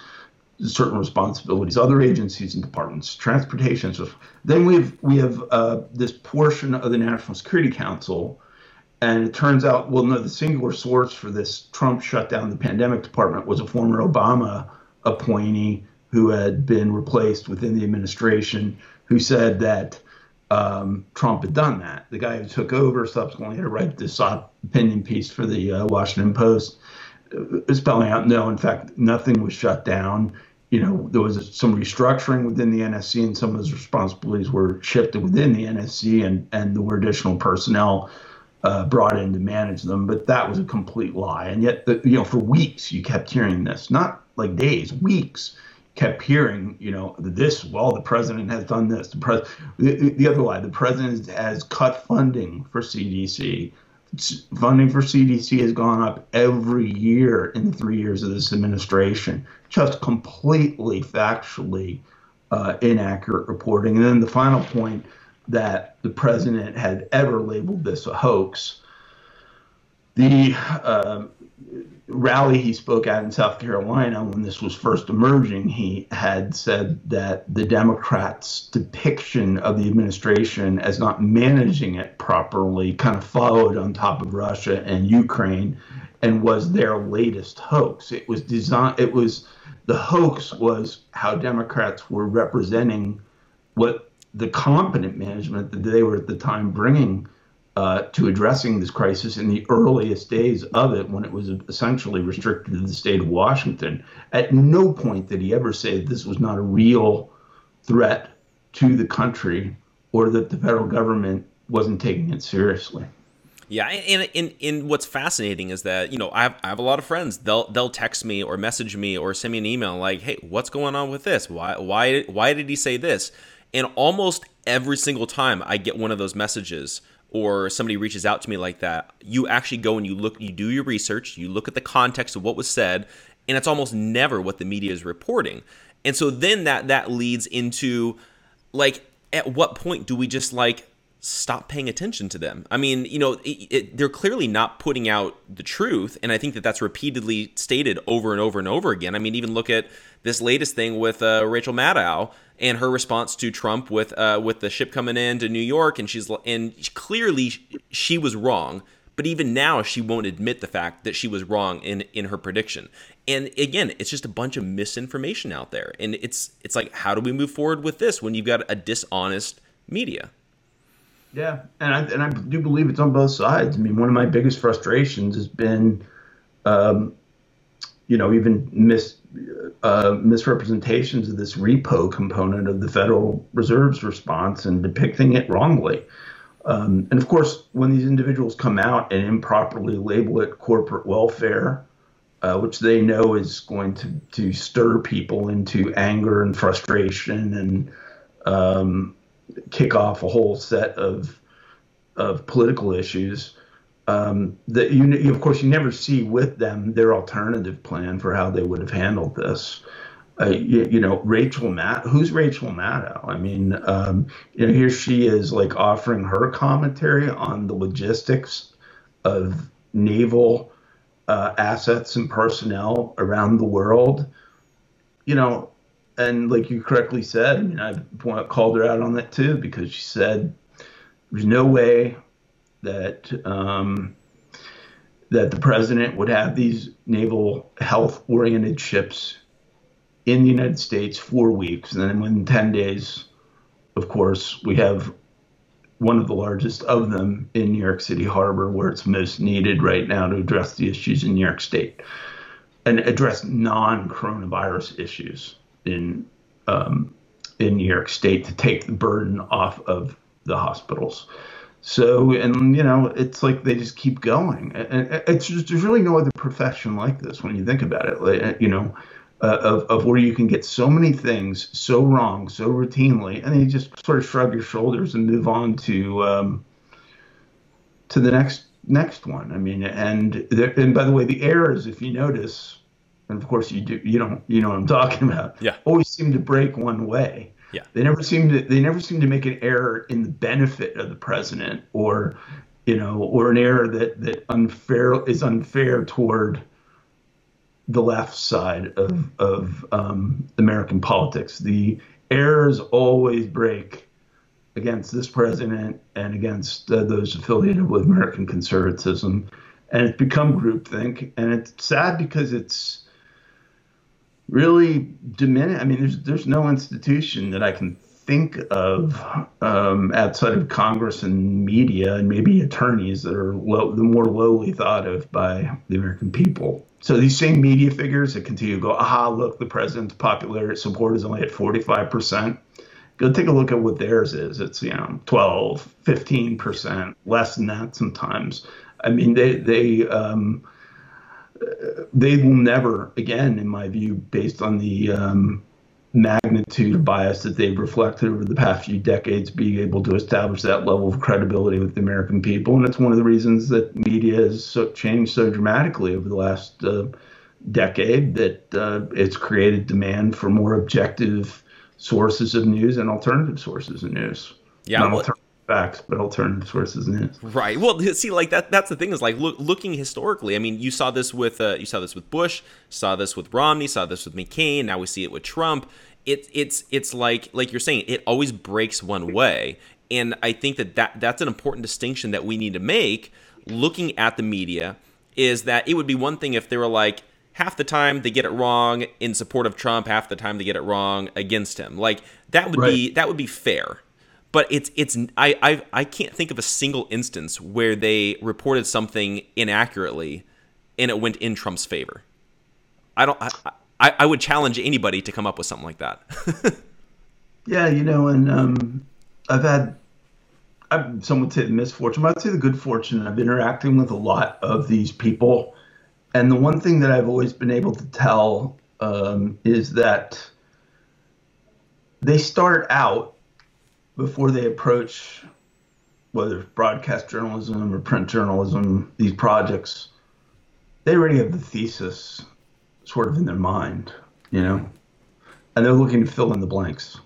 certain responsibilities, other agencies and departments, transportation. So then we have we have uh, this portion of the National Security Council, and it turns out, well, no, the singular source for this Trump shut down the pandemic department was a former Obama appointee who had been replaced within the administration, who said that um, Trump had done that. The guy who took over subsequently had to write this opinion piece for the uh, Washington Post, uh, spelling out no, in fact, nothing was shut down you know, there was some restructuring within the NSC, and some of those responsibilities were shifted within the NSC, and and there were additional personnel uh, brought in to manage them. But that was a complete lie, and yet, the, you know, for weeks you kept hearing this, not like days, weeks. Kept hearing, you know, this. Well, the president has done this. The, pres- the, the other lie, the president has cut funding for CDC funding for CDC has gone up every year in the three years of this administration. Just completely factually uh, inaccurate reporting. And then the final point that the president had ever labeled this a hoax. The uh, rally he spoke at in South Carolina when this was first emerging, he had said that the Democrats' depiction of the administration as not managing it properly kind of followed on top of Russia and Ukraine and was their latest hoax. It was designed, it was the hoax was how Democrats were representing what the competent management that they were at the time bringing uh, to addressing this crisis in the earliest days of it when it was essentially restricted to the state of Washington. At no point did he ever say this was not a real threat to the country or that the federal government wasn't taking it seriously. Yeah, and, and, and what's fascinating is that you know I have, I have a lot of friends. They'll they'll text me or message me or send me an email like, "Hey, what's going on with this? Why why why did he say this?" And almost every single time I get one of those messages or somebody reaches out to me like that, you actually go and you look, you do your research, you look at the context of what was said, and it's almost never what the media is reporting. And so then that that leads into like at what point do we just like stop paying attention to them. I mean, you know, it, it, they're clearly not putting out the truth, and I think that that's repeatedly stated over and over and over again. I mean, even look at this latest thing with uh, Rachel Maddow and her response to Trump with uh, with the ship coming in to New York, and she's and clearly she was wrong. But even now, she won't admit the fact that she was wrong in in her prediction. And again, it's just a bunch of misinformation out there, and it's it's like, how do we move forward with this when you've got a dishonest media? Yeah, and I and I do believe it's on both sides. I mean, one of my biggest frustrations has been, um, you know, even mis uh, misrepresentations of this repo component of the Federal Reserve's response and depicting it wrongly. Um, and of course, when these individuals come out and improperly label it corporate welfare, uh, which they know is going to, to stir people into anger and frustration and um, kick off a whole set of of political issues um, that you, you, of course, you never see with them their alternative plan for how they would have handled this. Uh, you, you, know, Rachel Matt, who's Rachel Maddow? I mean, um, you know, here she is like offering her commentary on the logistics of naval uh, assets and personnel around the world. You know, and like you correctly said, I mean, I called her out on that too because she said there's no way that um, that the president would have these naval health oriented ships in the United States for weeks, and then within 10 days, of course, we have one of the largest of them in New York City Harbor, where it's most needed right now to address the issues in New York State and address non coronavirus issues in um, in New York State to take the burden off of the hospitals. So, and you know, it's like they just keep going. And it's just, there's really no other profession like this when you think about it. Like, you know, uh, of, of where you can get so many things so wrong so routinely, and then you just sort of shrug your shoulders and move on to um, to the next next one. I mean, and there, and by the way, the errors, if you notice, and of course you do, you don't, you know what I'm talking about. Yeah. Always seem to break one way. Yeah. They never seem to they never seem to make an error in the benefit of the president or you know or an error that that unfair is unfair toward the left side of of um, American politics. The errors always break against this president and against uh, those affiliated with American conservatism, and it's become groupthink. And it's sad because it's really diminish. I mean, there's there's no institution that I can think of um, outside of Congress and media and maybe attorneys that are low, the more lowly thought of by the American people. So these same media figures that continue to go, aha, look, the president's popularity support is only at 45%. Go take a look at what theirs is. It's, you know, 12, 15%, less than that sometimes. I mean, they, they, um, they will never, again, in my view, based on the um, magnitude of bias that they've reflected over the past few decades, be able to establish that level of credibility with the American people. And it's one of the reasons that media has so changed so dramatically over the last uh, decade that uh, it's created demand for more objective sources of news and alternative sources of news. Yeah. Well, facts, but alternative sources is. Right. Well, see, like that. That's the thing is like look, looking historically. I mean, you saw this with uh, you saw this with Bush, saw this with Romney, saw this with McCain. Now we see it with Trump. It, it's it's like like you're saying, it always breaks one way, and I think that, that that's an important distinction that we need to make. Looking at the media, is that it would be one thing if they were like half the time they get it wrong in support of Trump, half the time they get it wrong against him. Like that would right. be that would be fair. But it's it's I, I I can't think of a single instance where they reported something inaccurately and it went in Trump's favor. I don't I, I, I would challenge anybody to come up with something like that. yeah, you know, and um, I've had I, some would say the misfortune, but I'd say the good fortune. I've interacting with a lot of these people, and the one thing that I've always been able to tell um, is that they start out before they approach whether it's broadcast journalism or print journalism, these projects, they already have the thesis sort of in their mind, you know, and they're looking to fill in the blanks.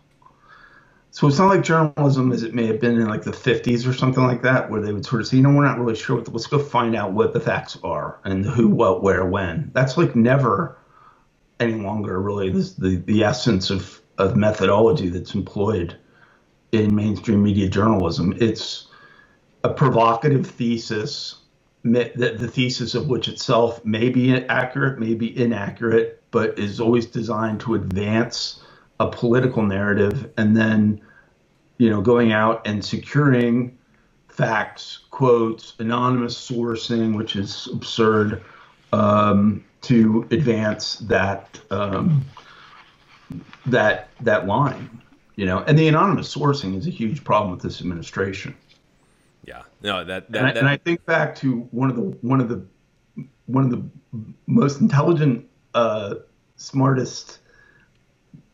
So it's not like journalism as it may have been in like the 50s or something like that, where they would sort of say, you know, we're not really sure. Let's go find out what the facts are and who, what, where, when. That's like never any longer really this, the, the essence of, of methodology that's employed in mainstream media journalism. It's a provocative thesis, the, the thesis of which itself may be accurate, may be inaccurate, but is always designed to advance a political narrative and then you know going out and securing facts quotes anonymous sourcing which is absurd um, to advance that um, that that line you know and the anonymous sourcing is a huge problem with this administration yeah no that, that, and, I, that... and I think back to one of the one of the one of the most intelligent uh, smartest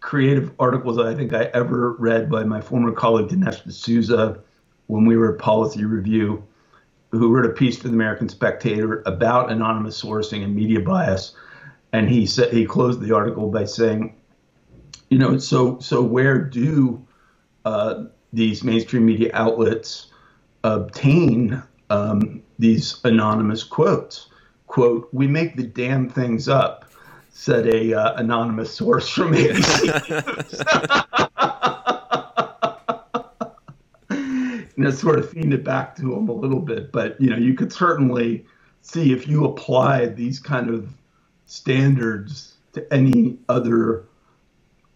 creative articles I think I ever read by my former colleague Dinesh D'Souza when we were at Policy Review, who wrote a piece for the American Spectator about anonymous sourcing and media bias. And he said he closed the article by saying, you know, so so where do uh, these mainstream media outlets obtain um, these anonymous quotes? Quote, we make the damn things up said a uh, anonymous source from ABC. and it sort of feeding it back to him a little bit, but you know, you could certainly see if you applied these kind of standards to any other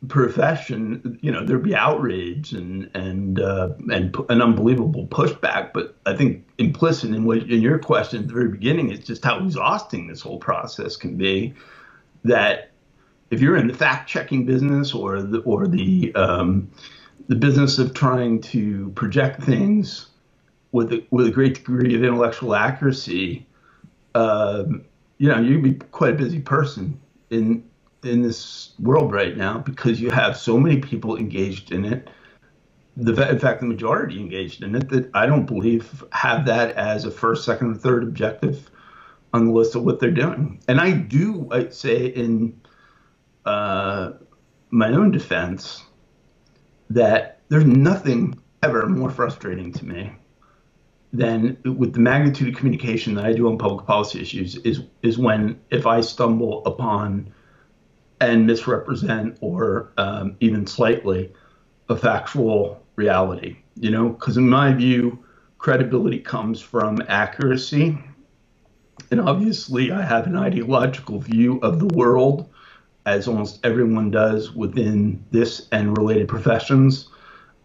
profession, you know, there'd be outrage and and uh, and an unbelievable pushback. But I think implicit in what in your question at the very beginning is just how exhausting this whole process can be that if you're in the fact checking business or the or the um, the business of trying to project things with a, with a great degree of intellectual accuracy, um, you know, you'd be quite a busy person in in this world right now because you have so many people engaged in it. The, in fact, the majority engaged in it that I don't believe have that as a first, second, or third objective on the list of what they're doing. And I do I'd say in uh, my own defense that there's nothing ever more frustrating to me than with the magnitude of communication that I do on public policy issues is is when if I stumble upon and misrepresent or um, even slightly a factual reality, you know, because in my view, credibility comes from accuracy and obviously, I have an ideological view of the world, as almost everyone does within this and related professions.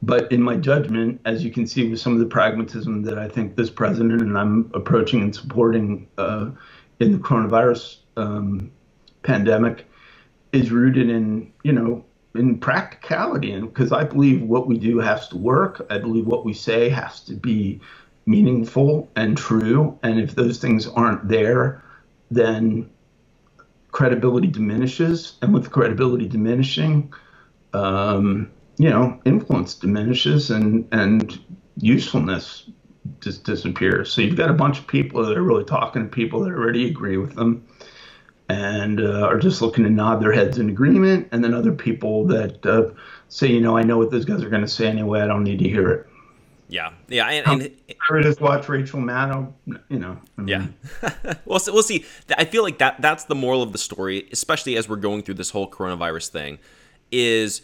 But in my judgment, as you can see with some of the pragmatism that I think this president and I'm approaching and supporting uh, in the coronavirus um, pandemic, is rooted in, you know, in practicality. And because I believe what we do has to work, I believe what we say has to be meaningful and true. And if those things aren't there, then credibility diminishes. And with credibility diminishing, um, you know, influence diminishes and, and usefulness just disappears. So you've got a bunch of people that are really talking to people that already agree with them and uh, are just looking to nod their heads in agreement. And then other people that uh, say, you know, I know what those guys are going to say anyway. I don't need to hear it. Yeah, yeah, and, and I just watch Rachel Maddow. You know. I mean. Yeah. we'll see, we'll see. I feel like that that's the moral of the story, especially as we're going through this whole coronavirus thing, is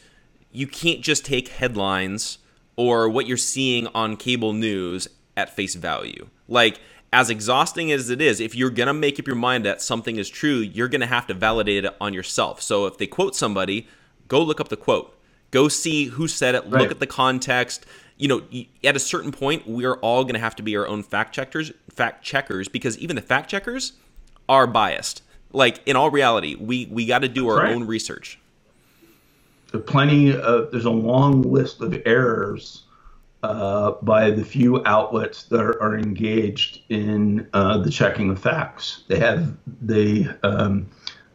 you can't just take headlines or what you're seeing on cable news at face value. Like as exhausting as it is, if you're going to make up your mind that something is true, you're going to have to validate it on yourself. So if they quote somebody, go look up the quote. Go see who said it, right. look at the context. You know, at a certain point, we're all going to have to be our own fact checkers, fact checkers because even the fact checkers are biased. Like in all reality, we we got to do our right. own research. There's plenty of there's a long list of errors uh, by the few outlets that are, are engaged in uh, the checking of facts. They have they um,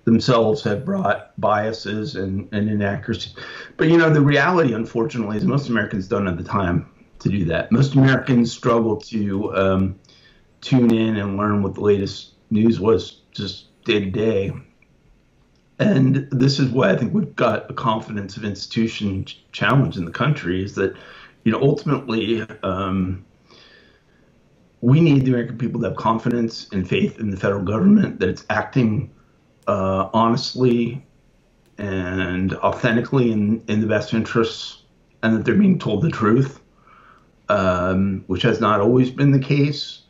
themselves have brought biases and, and inaccuracies. But you know, the reality, unfortunately, is most Americans don't have the time to do that. Most Americans struggle to um, tune in and learn what the latest news was just day to day. And this is why I think we've got a confidence of institution challenge in the country is that you know, ultimately, um, we need the American people to have confidence and faith in the federal government that it's acting uh, honestly and authentically in, in the best interests and that they're being told the truth, um, which has not always been the case,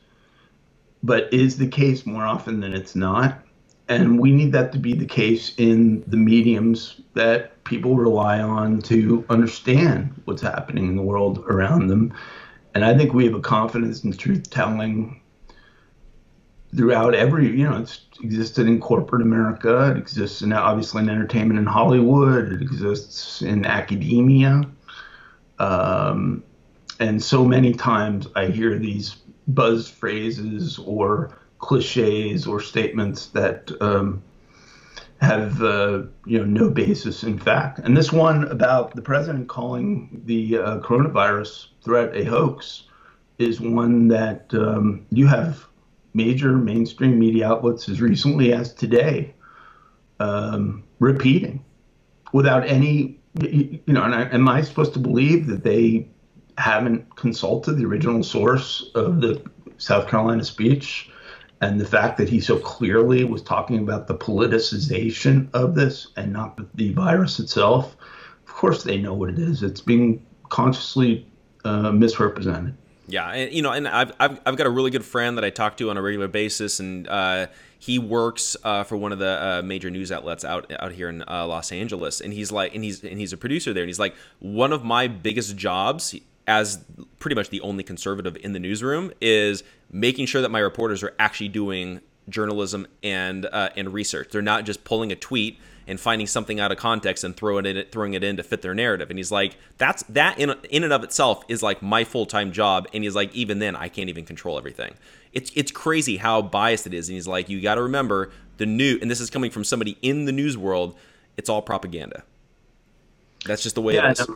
but is the case more often than it's not. And we need that to be the case in the mediums that people rely on to understand what's happening in the world around them. And I think we have a confidence in truth telling throughout every, you know, it's existed in corporate America, it exists in, obviously in entertainment in Hollywood, it exists in academia. Um, and so many times I hear these buzz phrases or cliches or statements that um, have uh, you know no basis in fact. And this one about the president calling the uh, coronavirus threat a hoax is one that um, you have major mainstream media outlets as recently as today um, repeating without any you know. And I, am I supposed to believe that they haven't consulted the original source of the South Carolina speech? And the fact that he so clearly was talking about the politicization of this and not the virus itself, of course they know what it is. It's being consciously uh, misrepresented. Yeah, and you know, and I've, I've I've got a really good friend that I talk to on a regular basis, and uh, he works uh, for one of the uh, major news outlets out out here in uh, Los Angeles, and he's like, and he's and he's a producer there, and he's like, one of my biggest jobs as pretty much the only conservative in the newsroom is making sure that my reporters are actually doing journalism and uh, and research. They're not just pulling a tweet and finding something out of context and throwing it throwing it in to fit their narrative. And he's like, that's that in in and of itself is like my full time job. And he's like, even then, I can't even control everything. It's it's crazy how biased it is. And he's like, you got to remember the new, and this is coming from somebody in the news world. It's all propaganda. That's just the way yeah, it is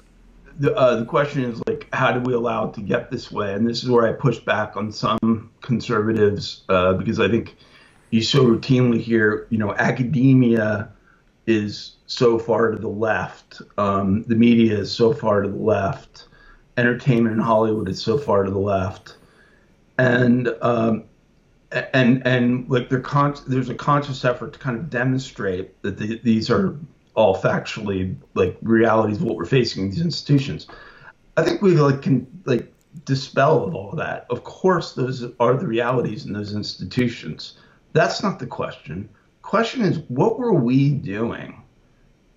the, uh, the question is like, how do we allow it to get this way? And this is where I push back on some conservatives uh, because I think you so routinely hear, you know, academia is so far to the left, um, the media is so far to the left, entertainment in Hollywood is so far to the left, and um, and and like con- there's a conscious effort to kind of demonstrate that the, these are all factually like realities of what we're facing in these institutions. I think we like can like dispel of all that. Of course, those are the realities in those institutions. That's not the question. Question is, what were we doing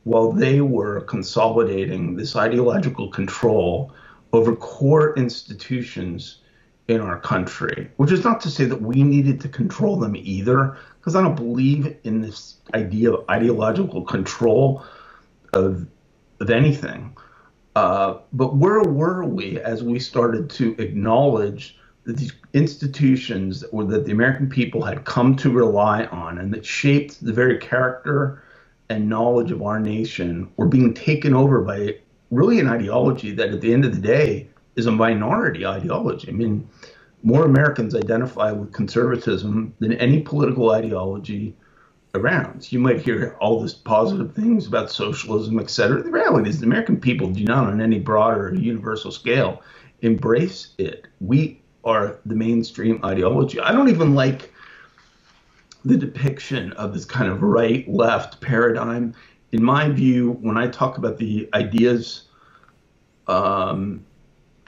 while they were consolidating this ideological control over core institutions in our country? Which is not to say that we needed to control them either, because I don't believe in this idea of ideological control of of anything. Uh, but where were we as we started to acknowledge that these institutions were, that the American people had come to rely on and that shaped the very character and knowledge of our nation were being taken over by really an ideology that at the end of the day is a minority ideology. I mean, more Americans identify with conservatism than any political ideology around. You might hear all this positive things about socialism, et cetera. The reality is the American people do not, on any broader universal scale, embrace it. We are the mainstream ideology. I don't even like the depiction of this kind of right left paradigm. In my view, when I talk about the ideas, um,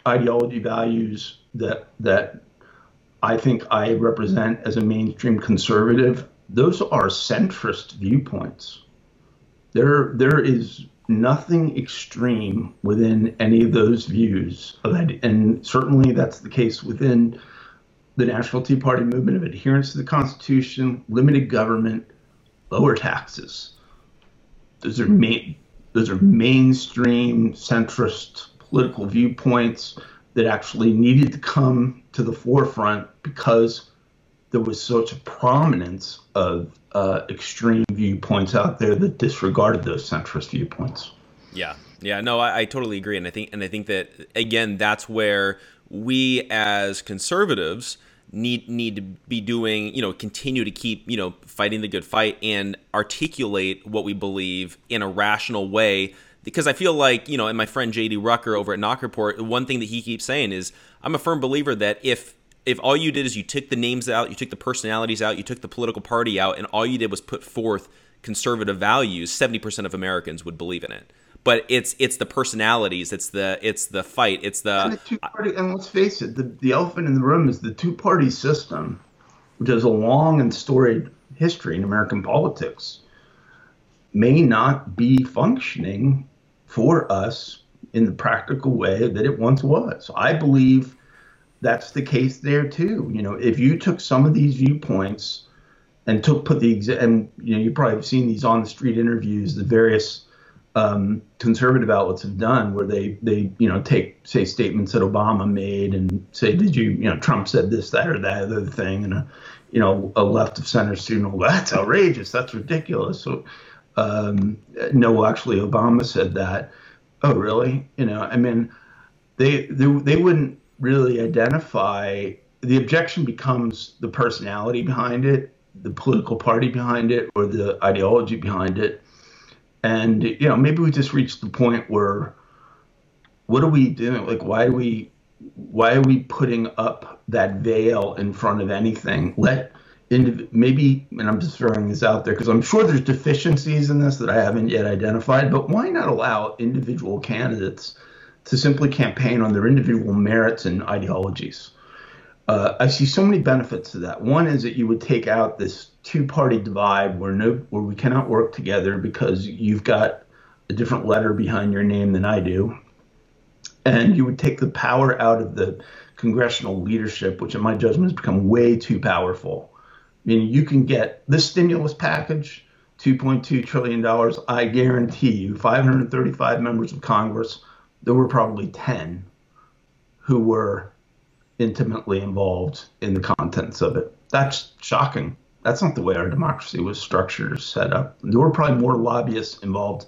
ideology, values that that I think I represent as a mainstream conservative, those are centrist viewpoints. There, there is nothing extreme within any of those views, and certainly that's the case within the National Tea Party movement of adherence to the Constitution, limited government, lower taxes. Those are main, those are mainstream centrist political viewpoints that actually needed to come to the forefront because there was such a prominence of uh, extreme viewpoints out there that disregarded those centrist viewpoints. Yeah, yeah, no, I, I totally agree, and I think, and I think that again, that's where we as conservatives need need to be doing you know continue to keep you know fighting the good fight and articulate what we believe in a rational way because I feel like you know and my friend JD Rucker over at NOQ Report one thing that he keeps saying is I'm a firm believer that if if all you did is you took the names out you took the personalities out you took the political party out and all you did was put forth conservative values 70% of Americans would believe in it. But it's it's the personalities, it's the it's the fight, it's the, and, the party, and let's face it, the, the elephant in the room is the two party system, which has a long and storied history in American politics, may not be functioning for us in the practical way that it once was. I believe that's the case there too. You know, if you took some of these viewpoints and took put the and you know you probably have seen these on the street interviews, the various um, conservative outlets have done, where they they you know take say statements that Obama made and say, did you you know Trump said this, that, or that other thing, and a you know a left of center student, well, that's outrageous, that's ridiculous. So um, no, actually Obama said that. Oh, really? You know, I mean, they they they wouldn't really identify. The objection becomes the personality behind it, the political party behind it, or the ideology behind it and you know maybe we just reached the point where what are we doing like why do we why are we putting up that veil in front of anything let indiv- maybe and i'm just throwing this out there because i'm sure there's deficiencies in this that i haven't yet identified but why not allow individual candidates to simply campaign on their individual merits and ideologies uh, I see so many benefits to that. One is that you would take out this two-party divide where no, where we cannot work together because you've got a different letter behind your name than I do, and you would take the power out of the congressional leadership, which in my judgment has become way too powerful. I mean, you can get this stimulus package, $2.2 trillion. I guarantee you, 535 members of Congress, there were probably 10 who were intimately involved in the contents of it. That's shocking. That's not the way our democracy was structured or set up. There were probably more lobbyists involved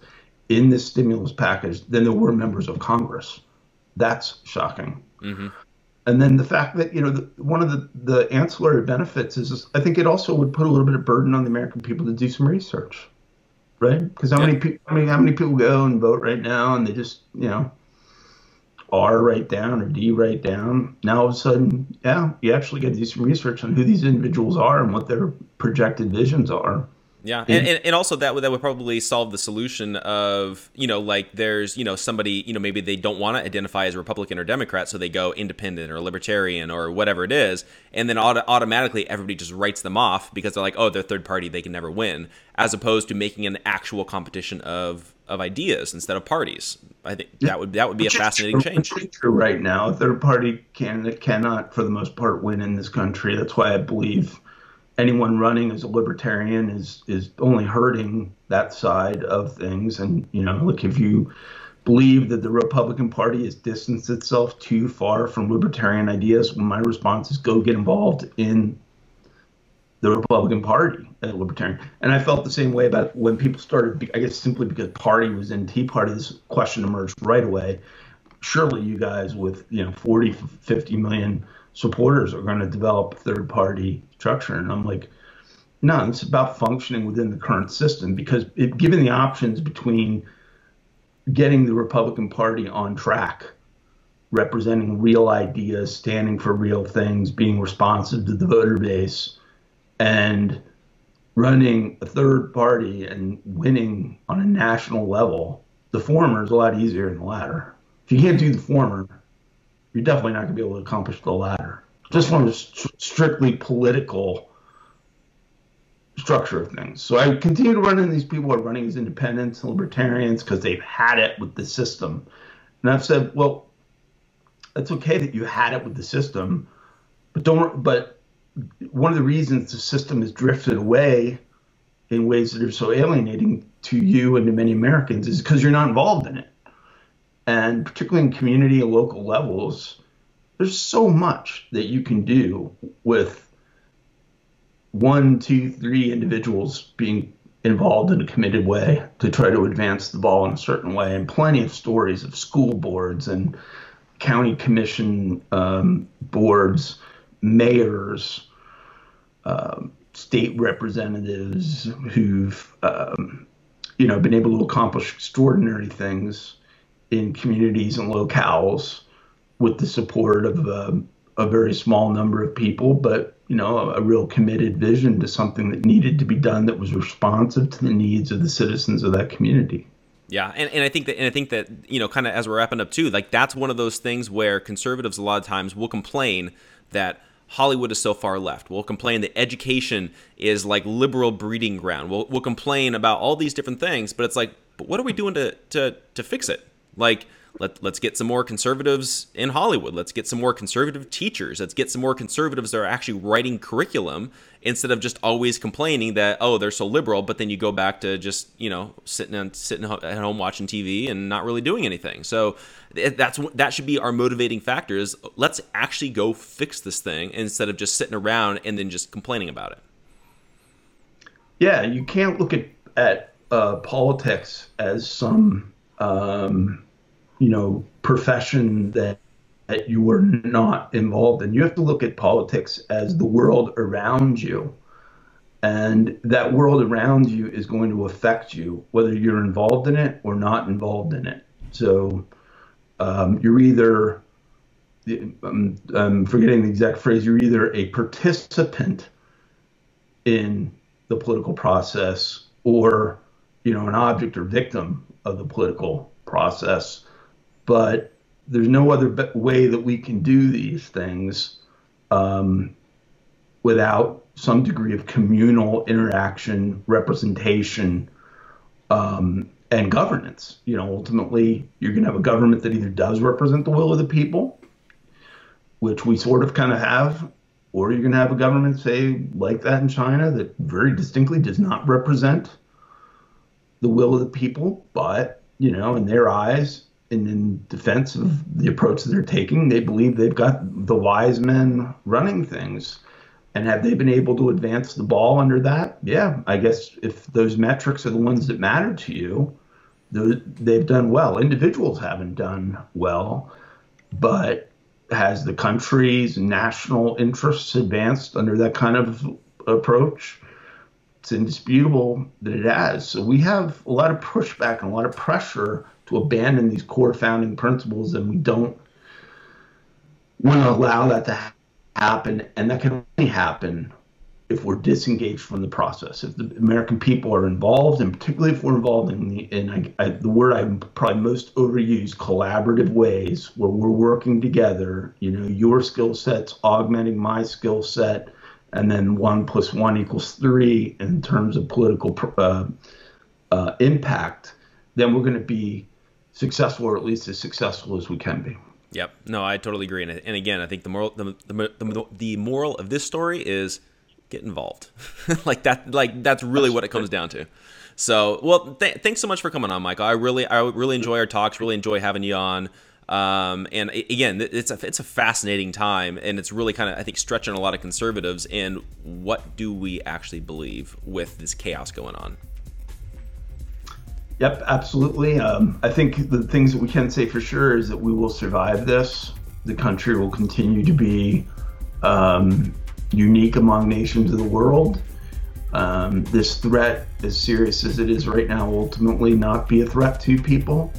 in this stimulus package than there were members of Congress. That's shocking. Mm-hmm. And then the fact that you know the, one of the, the ancillary benefits is I think it also would put a little bit of burden on the American people to do some research, right? Because how yeah. many people I mean, how many people go and vote right now and they just you know R write down or D write down. Now all of a sudden, yeah, you actually get to do some research on who these individuals are and what their projected visions are. Yeah, hmm. and, and, and also that would that would probably solve the solution of you know like there's you know somebody you know maybe they don't want to identify as Republican or Democrat, so they go independent or libertarian or whatever it is, and then auto- automatically everybody just writes them off because they're like oh they're third party they can never win, as opposed to making an actual competition of of ideas instead of parties. I think that would that would be Which a fascinating true, change. True right now, a third party candidate cannot, for the most part, win in this country. That's why I believe anyone running as a libertarian is is only hurting that side of things. And you know, look, if you believe that the Republican Party has distanced itself too far from libertarian ideas, well, my response is go get involved in the Republican Party as libertarian. And I felt the same way about when people started, I guess simply because party was in Tea Party, this question emerged right away. Surely you guys with, you know, 40, 50 million supporters are going to develop third party structure. And I'm like, no, it's about functioning within the current system because it, given the options between getting the Republican Party on track representing real ideas, standing for real things, being responsive to the voter base, and running a third party and winning on a national level, the former is a lot easier than the latter. If you can't do the former, you're definitely not going to be able to accomplish the latter. Just from a st- strictly political structure of things. So I continue to run into these people who are running as independents and libertarians because they've had it with the system. And I've said, well, it's okay that you had it with the system, but don't. But one of the reasons the system has drifted away in ways that are so alienating to you and to many Americans is because you're not involved in it. And particularly in community and local levels, there's so much that you can do with one, two, three individuals being involved in a committed way to try to advance the ball in a certain way, and plenty of stories of school boards and county commission um, boards, mayors, um, state representatives who've um, you know been able to accomplish extraordinary things in communities and locales with the support of uh, a very small number of people, but you know a, a real committed vision to something that needed to be done that was responsive to the needs of the citizens of that community. Yeah, and, and I think that and I think that you know, kind of as we're wrapping up too, like that's one of those things where conservatives a lot of times will complain that Hollywood is so far left. We'll complain that education is like liberal breeding ground. We'll, we'll complain about all these different things, but it's like, but what are we doing to to to fix it? Like let, let's get some more conservatives in Hollywood. Let's get some more conservative teachers. Let's get some more conservatives that are actually writing curriculum instead of just always complaining that oh they're so liberal, but then you go back to just you know sitting on, sitting at home watching TV and not really doing anything. So that's that should be our motivating factor is let's actually go fix this thing instead of just sitting around and then just complaining about it. Yeah, you can't look at at uh, politics as some um, you know profession that that you were not involved in. You have to look at politics as the world around you. And that world around you is going to affect you, whether you're involved in it or not involved in it. So um, you're either, I'm, I'm forgetting the exact phrase, you're either a participant in the political process or, you know, an object or victim of the political process but there's no other way that we can do these things um, without some degree of communal interaction, representation, um, and governance. You know, ultimately, you're going to have a government that either does represent the will of the people, which we sort of kind of have, or you're going to have a government, say, like that in China, that very distinctly does not represent the will of the people, but, you know, in their eyes, and in defense of the approach that they're taking, they believe they've got the wise men running things. And have they been able to advance the ball under that? Yeah, I guess if those metrics are the ones that matter to you, they've done well. Individuals haven't done well, but has the country's national interests advanced under that kind of approach? It's indisputable that it has. So we have a lot of pushback and a lot of pressure to abandon these core founding principles, and we don't want to allow that to happen. And that can only happen if we're disengaged from the process. If the American people are involved, and particularly if we're involved in the, in I, I, the word I probably most overuse, collaborative ways, where we're working together. You know, your skill sets augmenting my skill set, and then one plus one equals three in terms of political uh, uh, impact. Then we're going to be successful or at least as successful as we can be. Yep. No, I totally agree. And, and again, I think the moral the, the, the, the moral of this story is get involved. like that like that's really what it comes down to. So, well, th- thanks so much for coming on, Michael. I really I really enjoy our talks. Really enjoy having you on. Um, and again, it's a it's a fascinating time, and it's really kind of I think stretching a lot of conservatives. And what do we actually believe with this chaos going on? Yep, absolutely. Um, I think the things that we can say for sure is that we will survive this. The country will continue to be um, unique among nations of the world. Um, this threat, as serious as it is right now, will ultimately not be a threat to people.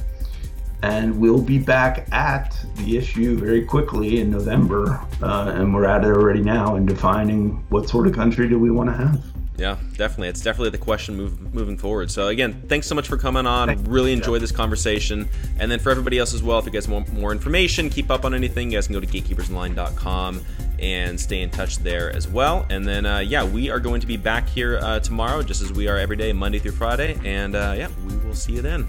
And we'll be back at the issue very quickly in November, uh, and we're at it already now in defining what sort of country do we want to have. Yeah, definitely. It's definitely the question move, moving forward. So again, thanks so much for coming on. Really enjoyed this conversation. And then for everybody else as well, if you guys want more information, keep up on anything, you guys can go to gatekeepersonline.com and stay in touch there as well. And then uh, yeah, we are going to be back here uh, tomorrow, just as we are every day, Monday through Friday. And uh, yeah, we will see you then.